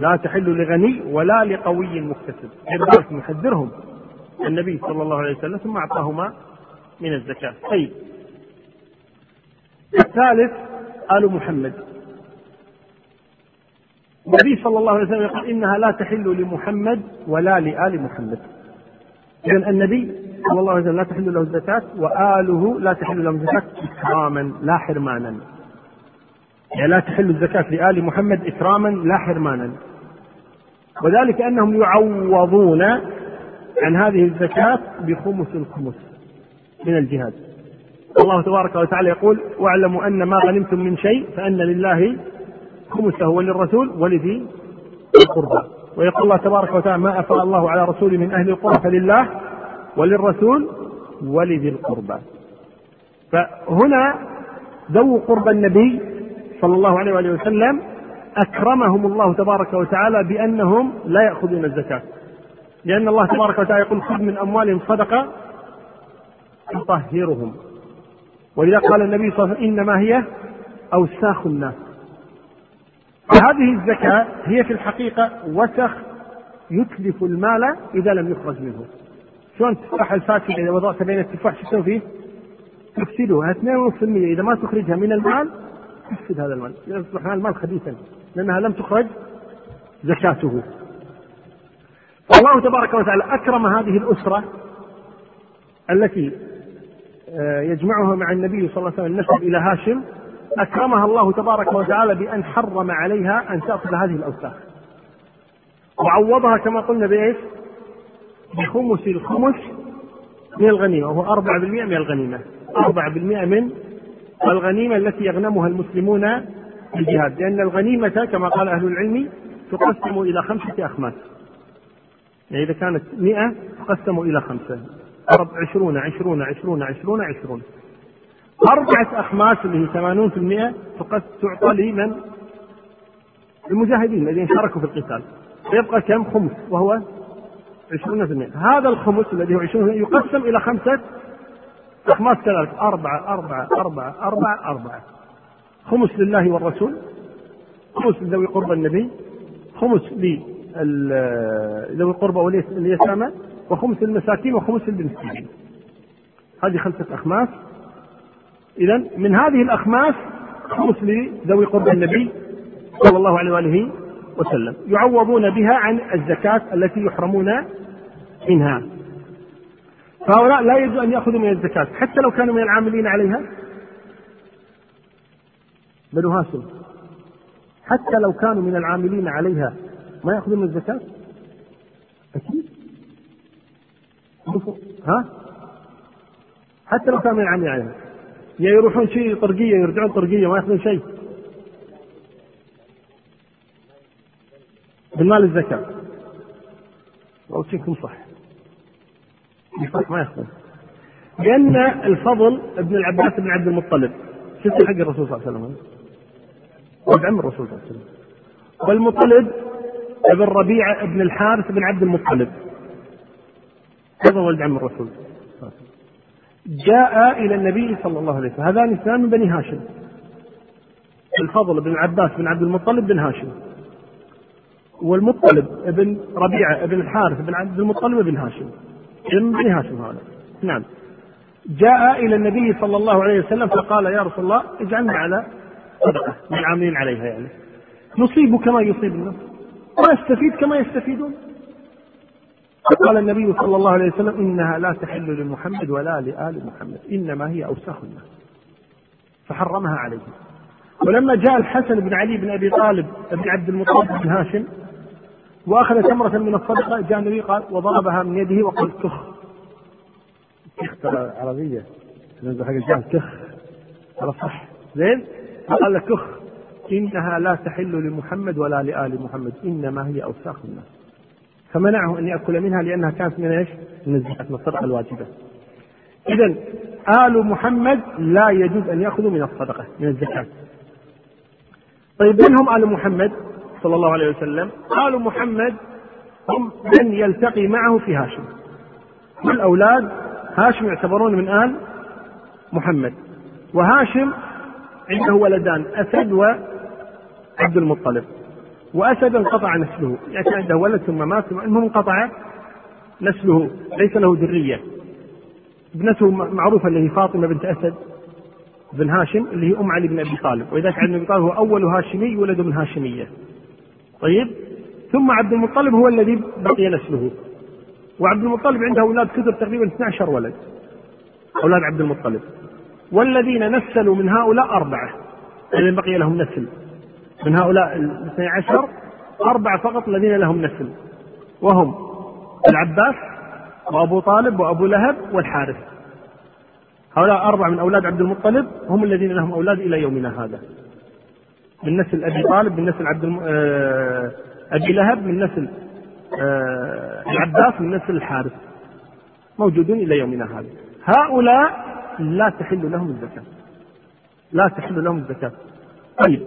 لا تحل لغني ولا لقوي مكتسب. لذلك يحذرهم النبي صلى الله عليه وسلم ثم أعطاهما من الزكاة. طيب. الثالث آل محمد. النبي صلى الله عليه وسلم يقول إنها لا تحل لمحمد ولا لآل محمد. إذا النبي صلى الله عليه وسلم لا تحل له الزكاة وآله لا تحل لهم الزكاة إكراما لا حرمانا. يعني لا تحل الزكاة لآل محمد إكراما لا حرمانا. وذلك أنهم يعوضون عن هذه الزكاة بخمس الخمس من الجهاد. الله تبارك وتعالى يقول واعلموا أن ما غنمتم من شيء فأن لله خمسه وللرسول ولذي القربى. ويقول الله تبارك وتعالى ما أفاء الله على رسول من أهل القرى فلله وللرسول ولذي القربى. فهنا ذو قرب النبي صلى الله عليه وآله وسلم أكرمهم الله تبارك وتعالى بأنهم لا يأخذون الزكاة. لأن الله تبارك وتعالى يقول خذ من أموالهم صدقة تطهرهم. ولذا قال النبي صلى الله عليه وسلم إنما هي أوساخ الناس. فهذه الزكاة هي في الحقيقة وسخ يتلف المال إذا لم يخرج منه. شلون التفاح الفاسد إذا وضعت بين التفاح شو تسوي فيه؟ تفسده 2.5% إذا ما تخرجها من المال تفسد هذا المال. يصبح هذا المال خبيثا لأنها لم تخرج زكاته. فالله تبارك وتعالى أكرم هذه الأسرة التي آه، يجمعها مع النبي صلى الله عليه وسلم النسب إلى هاشم. أكرمها الله تبارك وتعالى بأن حرم عليها أن تأخذ هذه الأوساخ. وعوضها كما قلنا بإيش؟ بخمس الخمس من الغنيمة. وهو أربعة بالمئة من الغنيمة. أربعة بالمئة من الغنيمة التي يغنمها المسلمون في الجهاد لأن الغنيمة كما قال أهل العلم تقسم إلى خمسة أخماس. يعني إذا كانت مئة تقسم إلى خمسة. عشرون عشرون عشرون عشرون عشرون. أربعة أخماس اللي هي ثمانون في المئة تعطى لمن؟ المجاهدين الذين شاركوا في القتال. يبقى كم؟ خمس وهو عشرون في المئة. هذا الخمس الذي هو عشرون يقسم إلى خمسة أخماس كذلك أربعة أربعة أربعة أربعة أربعة. خمس لله والرسول. خمس لذوي قرب النبي. خمس ذوي القربى واليتامى وخمس المساكين وخمس للمسكين. هذه خمسة أخماس. إذا من هذه الأخماس خمس لذوي قرب النبي صلى الله عليه وآله وسلم. يعوضون بها عن الزكاة التي يحرمون منها. فهؤلاء لا يجوز أن يأخذوا من الزكاة حتى لو كانوا من العاملين عليها. بنو هاشم حتى لو كانوا من العاملين عليها ما يأخذون من الزكاة؟ أكيد. ها؟ حتى لو كانوا من العاملين عليها. يا يروحون شيء طرقية يرجعون طرقية ما يأخذون شيء. بالمال الزكاة. لو شيكم صح. ما يأخذون لأن الفضل ابن العباس بن عبد المطلب. شفت حق الرسول صلى الله عليه وسلم؟ ولد عم الرسول صلى الله عليه وسلم. والمطلب ابن ربيعة ابن الحارث بن عبد المطلب. هذا ولد عم الرسول جاء إلى النبي صلى الله عليه وسلم. هذان اثنان من بني هاشم. الفضل بن العباس بن عبد المطلب بن هاشم. والمطلب ابن ربيعة ابن الحارث بن عبد المطلب بن هاشم. بني هاشم هذا نعم. جاء إلى النبي صلى الله عليه وسلم فقال يا رسول الله اجعلنا على صدقة من العاملين عليها يعني. نصيب كما يصيب الناس ونستفيد كما يستفيدون. فقال النبي صلى الله عليه وسلم إنها لا تحل لمحمد ولا لآل محمد إنما هي أوساخ الناس فحرمها عليهم ولما جاء الحسن بن علي بن أبي طالب بن عبد المطلب بن هاشم وأخذ تمرة من الصدقة جاء النبي قال وضربها من يده وقال كخ كخ ترى عربية. حق الجهل كخ هذا صح. زين؟ قال له كخ إنها لا تحل لمحمد ولا لآل محمد إنما هي اوساخ الناس. فمنعه أن يأكل منها لأنها كانت من إيش؟ من الزكاة من الصدقة الواجبة. اذا آل محمد لا يجوز أن يأخذوا من الصدقة من الزكاة. طيب من هم آل محمد؟ صلى الله عليه وسلم؟ ال محمد هم من يلتقي معه في هاشم. والأولاد هاشم يعتبرون من آل محمد وهاشم عنده ولدان أسد وعبد المطلب وأسد انقطع نسله يعني عنده ولد ثم مات المهم انقطع نسله ليس له ذرية ابنته معروفة اللي هي فاطمة بنت أسد بن هاشم اللي هي أم علي بن أبي طالب ولذلك علي بن أبي طالب هو أول هاشمي ولد من هاشمية طيب. ثم عبد المطلب هو الذي بقي نسله. وعبد المطلب عنده أولاد كثر تقريبا 12 ولد. أولاد عبد المطلب. والذين نسلوا من هؤلاء أربعة. الذين بقي لهم نسل. من هؤلاء الاثني عشر أربعة فقط الذين لهم نسل. وهم العباس وأبو طالب وأبو لهب والحارث. هؤلاء أربعة من أولاد عبد المطلب هم الذين لهم أولاد إلى يومنا هذا. من نسل أبي طالب من نسل عبد الم... آه، أبي لهب من نسل آه، العباس من نسل الحارث. موجودون إلى يومنا هذا. هؤلاء لا تحل لهم الزكاة. لا تحل لهم الزكاة. طيب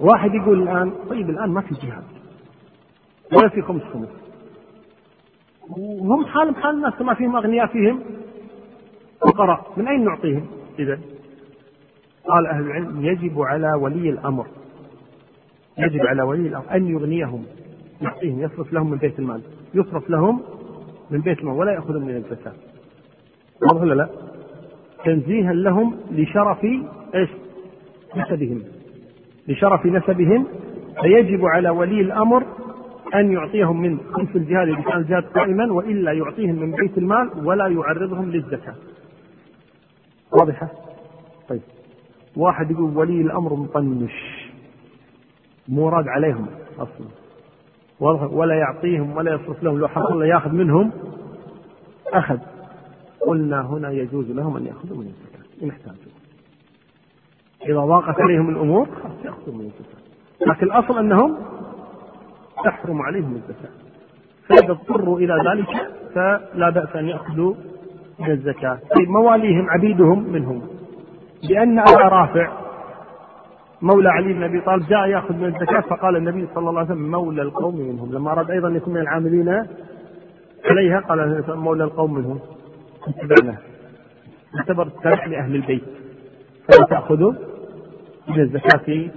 واحد يقول الآن طيب الآن ما في جهاد. ولا في خمس خمس. وهم حالهم حال الناس ما فيهم أغنياء فيهم فقراء. من أين نعطيهم إذا قال أهل العلم يجب على ولي الأمر يجب على ولي الأمر أن يغنيهم يعطيهم يصرف لهم من بيت المال يصرف لهم من بيت المال ولا يأخذ من الزكاة واضح ولا لا؟ تنزيها لهم لشرف إيش؟ نسبهم لشرف نسبهم فيجب على ولي الأمر أن يعطيهم من خمس الجهاد اذا كان الجهاد قائما وإلا يعطيهم من بيت المال ولا يعرضهم للزكاة. واضحة؟ واحد يقول ولي الأمر مطنش. مو راد عليهم أصلا. ولا يعطيهم ولا يصرف لهم لو حصل ياخذ منهم أخذ. قلنا هنا يجوز لهم أن يأخذوا من الزكاة. إن احتاجوا. إذا ضاقت عليهم الأمور يأخذوا من الزكاة. لكن الأصل أنهم تحرم عليهم الزكاة. فإذا اضطروا إلى ذلك فلا بأس أن يأخذوا من الزكاة. طيب مواليهم عبيدهم منهم. لأن أبا رافع مولى علي بن أبي طالب جاء يأخذ من الزكاة فقال النبي صلى الله عليه وسلم مولى القوم منهم. لما أراد أيضا أن يكون من العاملين عليها قال مولى القوم منهم. اتبعناه يعتبر تابع لأهل البيت. فلا تأخذوا من الزكاة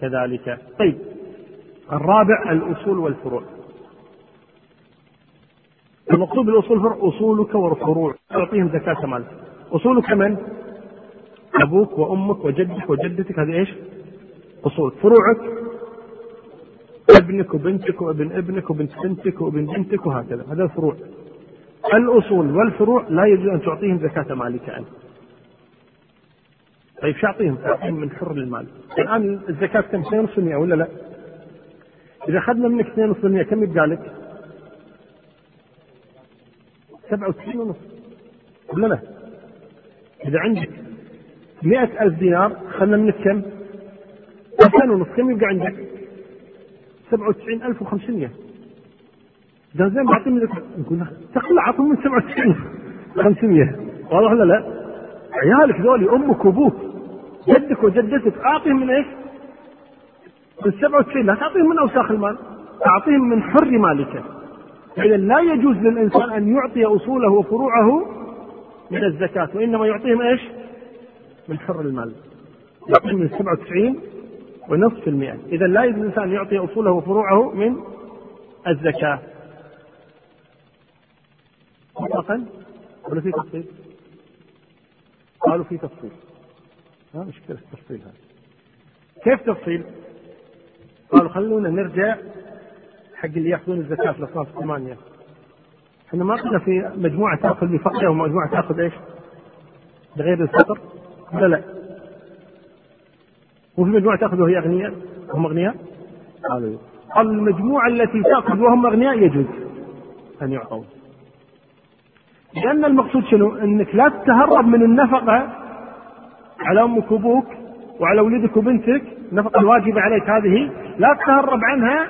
كذلك. طيب الرابع الأصول والفروع. المقصود بالأصول والفروع أصولك وفروع. تعطيهم زكاة مال أصولك من؟ أبوك وأمك وجدك وجدتك هذه إيش؟ أصول فروعك ابنك وبنتك وابن ابنك وبنت بنتك وابن بنتك وهكذا هذا الفروع الأصول والفروع لا يجوز أن تعطيهم زكاة مالك أنت طيب شو أعطيهم؟ تعطيهم من حر المال الآن الزكاة كم 2.5% ولا لا؟ إذا أخذنا منك 2.5% كم يبقى لك؟ 97 ونص ولا لا؟ إذا عندك مئة ألف دينار أخذنا منك كم؟ 2000 ونص كم يبقى عندك؟ 97500 قال زين بعطيهم نقول له تقل اعطهم من 97 500 واضح ولا لا؟ عيالك ذولي أمك وأبوك جدك وجدتك اعطهم من إيش؟ من 97 لا تعطيهم من أوساخ المال أعطيهم من حر مالك اذا لا يجوز للإنسان أن يعطي أصوله وفروعه من الزكاة وإنما يعطيهم إيش؟ من حر المال. يعطيهم من 97 ونصف المئة. إذا لا يجوز الإنسان يعطي أصوله وفروعه من الزكاة. مطلقا ولا في تفصيل؟ قالوا في تفصيل. ما مشكلة التفصيل هذا. كيف تفصيل؟ قالوا خلونا نرجع حق اللي يأخذون الزكاة في الأصناف الثمانية. إحنا ما قلنا في مجموعة تأخذ بفقه ومجموعة تأخذ إيش؟ بغير الفطر لا لا وفي مجموعة تأخذ وهي أغنياء هم أغنياء؟ قالوا قال المجموعة التي تأخذ وهم أغنياء يجوز أن يعطوا لأن المقصود شنو؟ أنك لا تتهرب من النفقة على أمك وأبوك وعلى ولدك وبنتك النفقة الواجبة عليك هذه لا تتهرب عنها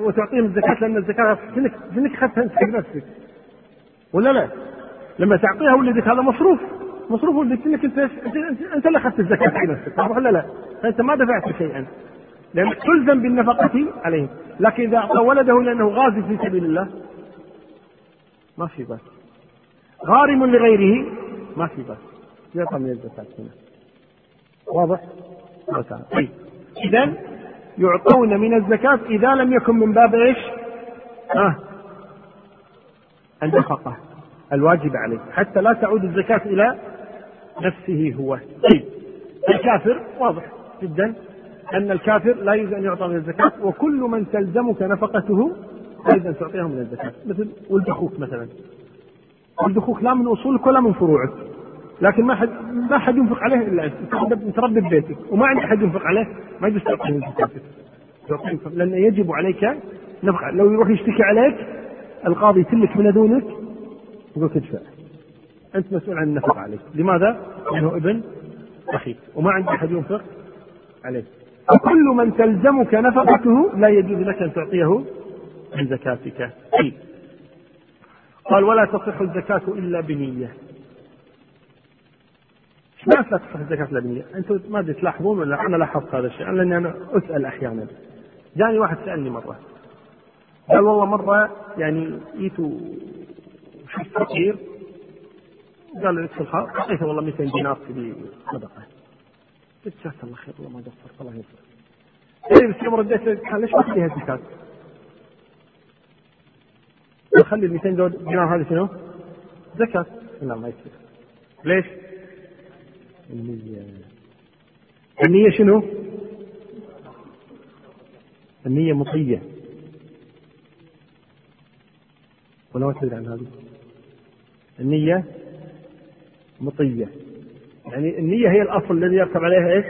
وتعطيهم الزكاة لأن الزكاة كأنك أخذتها أنت حق نفسك ولا لا؟ لما تعطيها ولدك هذا مصروف مصروف ولدك انك انت انت اللي أخذت الزكاة حق نفسك ولا لا؟ فأنت ما دفعت شيئا. لانك تلزم بالنفقة عليهم. لكن إذا أعطى ولده لأنه غازي في سبيل الله ما في بس غارم لغيره ما في بس يعطى من الزكاة هنا. واضح؟ طيب. اذا يعطون من الزكاة إذا لم يكن من باب إيش؟ آه. النفقة الواجب عليه. حتى لا تعود الزكاة إلى نفسه هو. طيب الكافر واضح جدا أن الكافر لا يجوز أن يعطى من الزكاة وكل من تلزمك نفقته لا أن تعطيه من الزكاة. مثل ولد أخوك مثلا. ولد أخوك لا من أصولك ولا من فروعك. لكن ما حد ما حد ينفق عليه إلا أنت. متربي ببيتك وما عندك حد ينفق عليه ما يجوز تعطيه من زكاتك لأن يجب عليك نفقة. لو يروح يشتكي عليك القاضي يتلك من دونك يقول تدفع أنت مسؤول عن النفقة عليه لماذا؟ لأنه ابن أخيك. وما عندك أحد ينفق عليه. وكل من تلزمك نفقته لا يجوز لك أن تعطيه من زكاتك. طيب قال ولا تصح الزكاة إلا بنية. ما تصح الزكاة إلا بنية؟ أنتم ما أدري تلاحظون ولا أنا لاحظت هذا الشيء. لأني أنا أسأل أحيانا. جاني واحد سألني مرة. قال والله مرة يعني جيتوا فقير قال له خاص اعطيته والله 200 دينار في صدقة قلت جزاك الله خير والله ما قصرت الله يسر اي بس يوم رديت قال ليش ما تخليها زكاة؟ خلي ال 200 دينار هذه شنو؟ زكاة لا ما يصير ليش؟ النية النية شنو؟ النية مطية ولا ما تدري عن هذه؟ النية مطية. يعني النية هي الأصل الذي يركب عليها إيش؟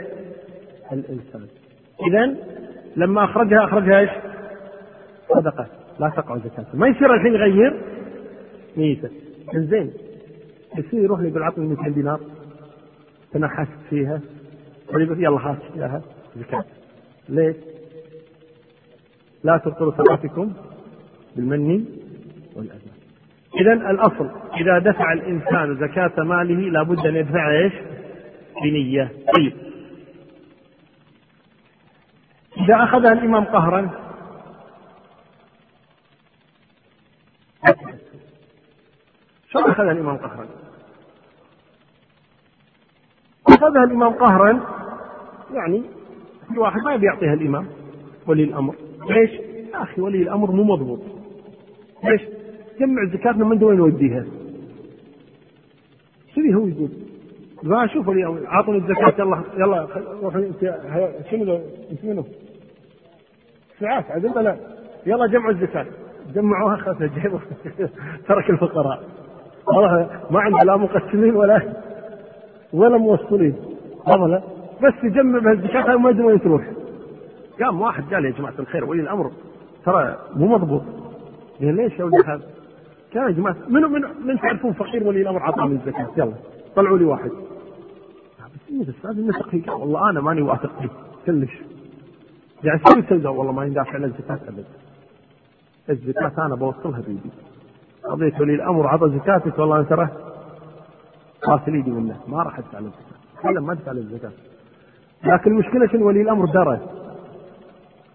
الإنسان. إذا لما أخرجها أخرجها إيش؟ صدقة. لا تقع زكاة ما يصير الحين يغير؟ نيته. زين يصير يروح يقول عطني 200 دينار. تنحست فيها. ويقول يلا هات إياها. زكاة ليش؟ لا تبطلوا صلاتكم بالمن والأذى. إذا الأصل إذا دفع الإنسان زكاة ماله لابد أن يدفع إيش؟ بنية طيب إذا أخذها الإمام قهرا شو أخذها الإمام قهرا؟ أخذها الإمام قهرا يعني في واحد ما يبي يعطيها الإمام ولي الأمر ليش؟ يا أخي ولي الأمر مو مضبوط ليش؟ جمع زكاتنا من وين نوديها؟ كذي هو يقول؟ ما أشوف اليوم. اعطني الزكاة يلا يلا روح أنت شنو منو؟ ساعات عاد لا. يلا جمعوا الزكاة. جمعوها اخذها جيبه ترك الفقراء. والله ما عنده لا مقسمين ولا ولا موصلين. والله بس يجمع بها الزكاة ما يدري وين تروح. قام واحد قال يا جماعة الخير ولي الأمر ترى مو مضبوط. ليش يا ولد هذا؟ يا جماعة منو من من تعرفون فقير ولي الأمر عطى من الزكاة؟ يلا طلعوا لي واحد. بس بس النسق فيه والله أنا ماني واثق فيه كلش. يعني سوي سوداء والله ما يندافع عن الزكاة ابدا الزكاة أنا بوصلها بيدي. قضية ولي الأمر عطى زكاتك. والله أنا ترى غاسل إيدي منه. ما راح أدفع له الزكاة. فعلا ما أدفع له الزكاة. لكن المشكلة شنو؟ ولي الأمر درى.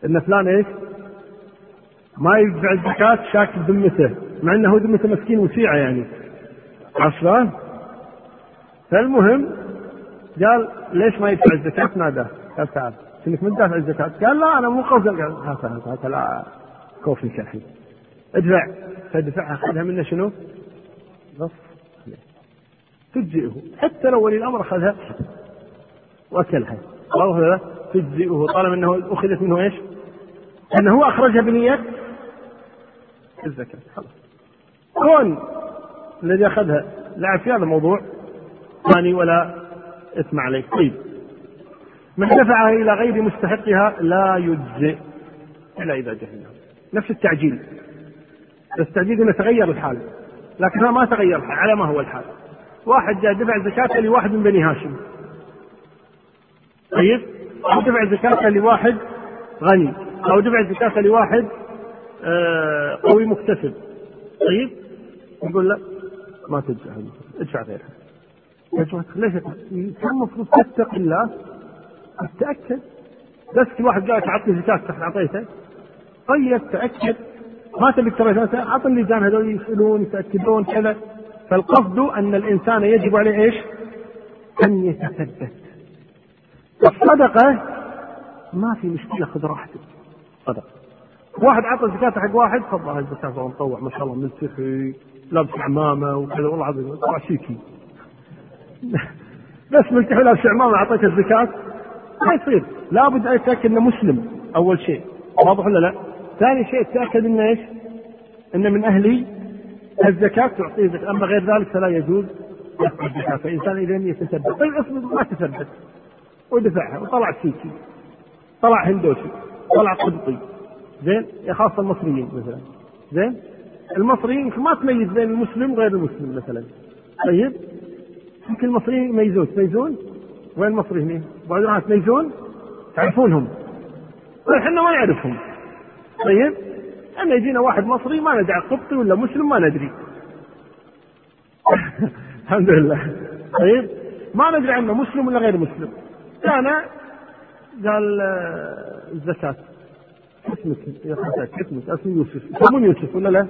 إن فلان إيش؟ ما يدفع الزكاة شاك بذمته. مع إنه ذمته مسكين وسيعه يعني. عرفت شلون؟ فالمهم قال ليش ما يدفع الزكاة؟ ناداه قال تعال. إنك من دافع الزكاة؟ قال لا أنا مو قصدي. قال هات هات هات لا كوفي الحين ادفع. فدفعها أخذها منه شنو؟ نص تجزئه. حتى لو ولي الأمر أخذها وأكلها. واخذها تجزئه. طالما إنه أخذت منه إيش؟ إنه هو أخرجها بنية الزكاة. خلاص. كون الذي أخذها. لعب في هذا الموضوع ثاني ولا إثم عليه. طيب. من دفعها إلى غير مستحقها لا يجزئ إلا إذا جهلناه نفس التعجيل. بس التعجيل إنه تغير الحال. لكن ما تغير الحال على ما هو الحال. واحد جاء دفع زكاته لواحد من بني هاشم. طيب. أو دفع زكاته لواحد غني. أو دفع زكاته لواحد آه قوي مكتسب. طيب. يقول لا ما تدفع ادفع غيرها. ليش كان المفروض تتقي الله. تتأكد بس في واحد قال تعطني زكاة أعطيته. طيب تأكد ما تبي ترى أعط اللجان هذول يسألون يتأكدون كذا. فالقصد أن الإنسان يجب عليه إيش؟ أن يتثبت. الصدقة ما في مشكلة خذ راحتك. صدقة. واحد عطى زكاة حق واحد تفضل هاي الزكاة مطوع ما شاء الله ملتحي لابس عمامة وكذا والله العظيم طلع شيكي بس ملتحي لابس عمامة أعطيته الزكاة. ما يصير. لابد أن يتأكد أنه مسلم أول شيء. واضح ولا لا؟ ثاني شيء تأكد أنه إيش؟ أنه من أهلي. الزكاة تعطيه زكاة أما غير ذلك فلا يجوز دفع الزكاة. فإنسان إذا يتثبت طيب اصبر ما تثبت. ودفعها وطلع سيكي طلع هندوسي طلع قبطي. زين؟ يا خاصة المصريين مثلا. زين؟ المصريين يمكن ما تميز بين المسلم وغير المسلم مثلا. طيب؟ يمكن المصريين يميزون. تميزون؟ وين المصري هنا؟ بعض تميزون؟ تعرفونهم. طيب إحنا ما نعرفهم. طيب؟ اما يجينا واحد مصري ما ندري قبطي ولا مسلم ما ندري. الحمد لله. طيب؟ ما ندري عنه مسلم ولا غير مسلم. كان قال آه، الزكاة. اسمك يا فتاة اسمك اسمي يوسف. يسمون يوسف ولا لا؟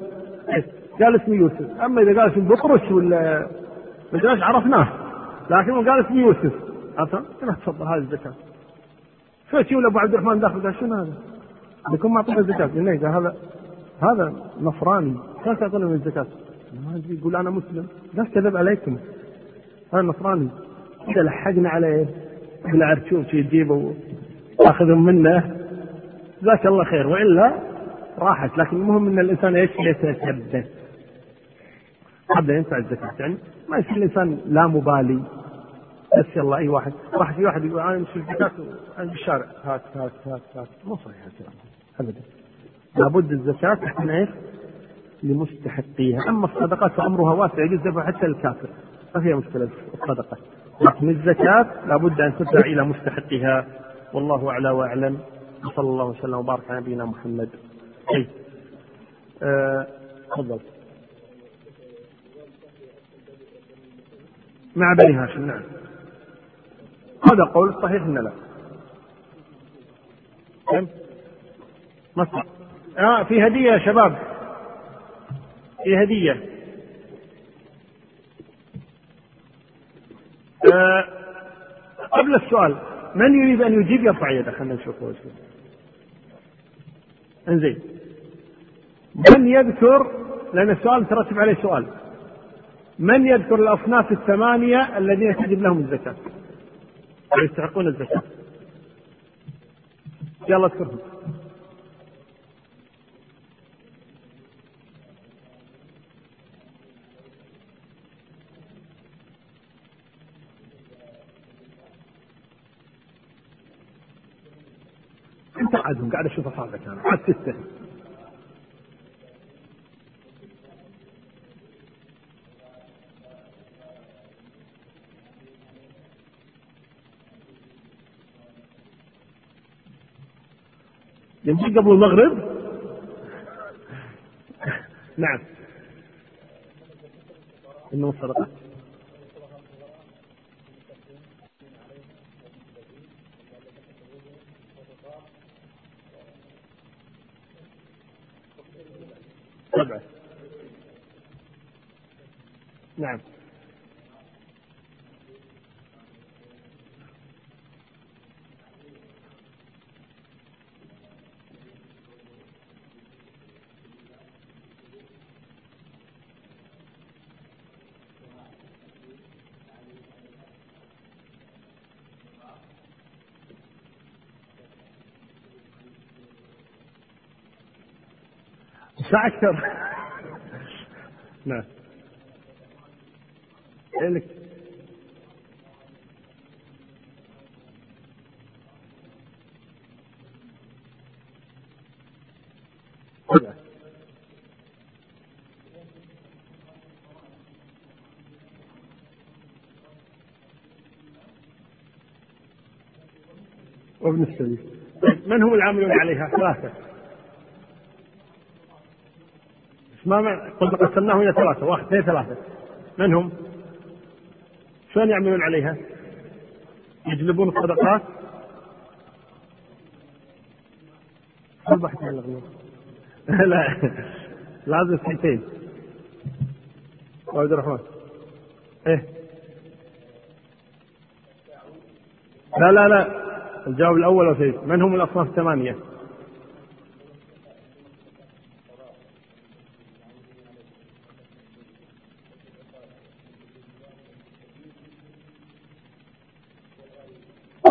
إيه. قال اسمي يوسف. أما إذا قال اسم بطرس ولا ما عرفناه. لكن قال اسمي يوسف. عرفت؟ قلت تفضل هذه الزكاة. فيجي ابو عبد الرحمن داخل؟ قال شنو هذا؟ بكون معطينا الزكاة قال هذا هذا نصراني. كيف تعطينا من الزكاة؟ ما يقول أنا مسلم. قال كذب عليكم. هذا نصراني. إذا لحقنا عليه بالعرشوف في جيبه وآخذهم منه. جزاك الله خير. وإلا راحت لكن المهم إن الإنسان إيش؟ يتثبت هذا ينفع الزكاة يعني ما يصير الإنسان لا مبالي. بس يلا أي واحد. راح في واحد يقول أنا امشي الزكاة بالشارع هات هات هات هات. مو صحيح الكلام ابدا. لابد الزكاة تكون إيش؟ لمستحقيها. أما الصدقات فأمرها واسع يجوز حتى الكافر ما فيها مشكلة الصدقة. لكن الزكاة لابد أن تدفع إلى مستحقها والله أعلى وأعلم. وصلى الله وسلم وبارك على نبينا محمد. أي آه، تفضل. مع بني هاشم نعم. هذا قول صحيح ان لا؟ كم مصر آه في هدية يا شباب. في هدية. آه قبل السؤال. من يريد أن يجيب؟ يرفع يده خلينا نشوف إنزين. من يذكر لأن السؤال ترتب عليه سؤال. من يذكر الأصناف الثمانية الذين تجب لهم الزكاة؟ ويستحقون الزكاة؟ يلا اذكرهم. انت عادهم قاعد أشوف اصابعك أنا. عاد سته يمكن قبل المغرب؟ نعم. إنه الصدقه فاكثر نعم. إيه لك؟ وابن السبيل. من هم العاملون عليها؟ ثلاثة ما قلت قسمناه إلى ثلاثة. واحد اثنين ثلاثة. من هم؟ شلون يعملون عليها؟ يجلبون الصدقات؟ لا لازم سنتين عبد الرحمن إيه. لا لا لا. الجواب الأول وسيد من هم الأصناف الثمانية؟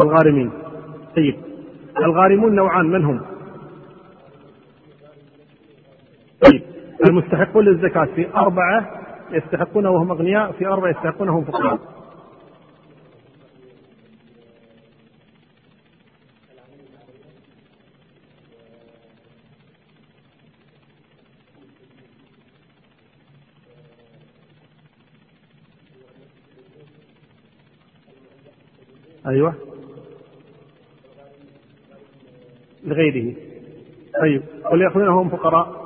الغارمين. طيب. الغارمون نوعان من هم؟ طيب. المستحقون للزكاة في أربعة يستحقون وهم أغنياء في أربعة يستحقون وهم فقراء. أيوه. لغيره. طيب وليأخذون هم فقراء.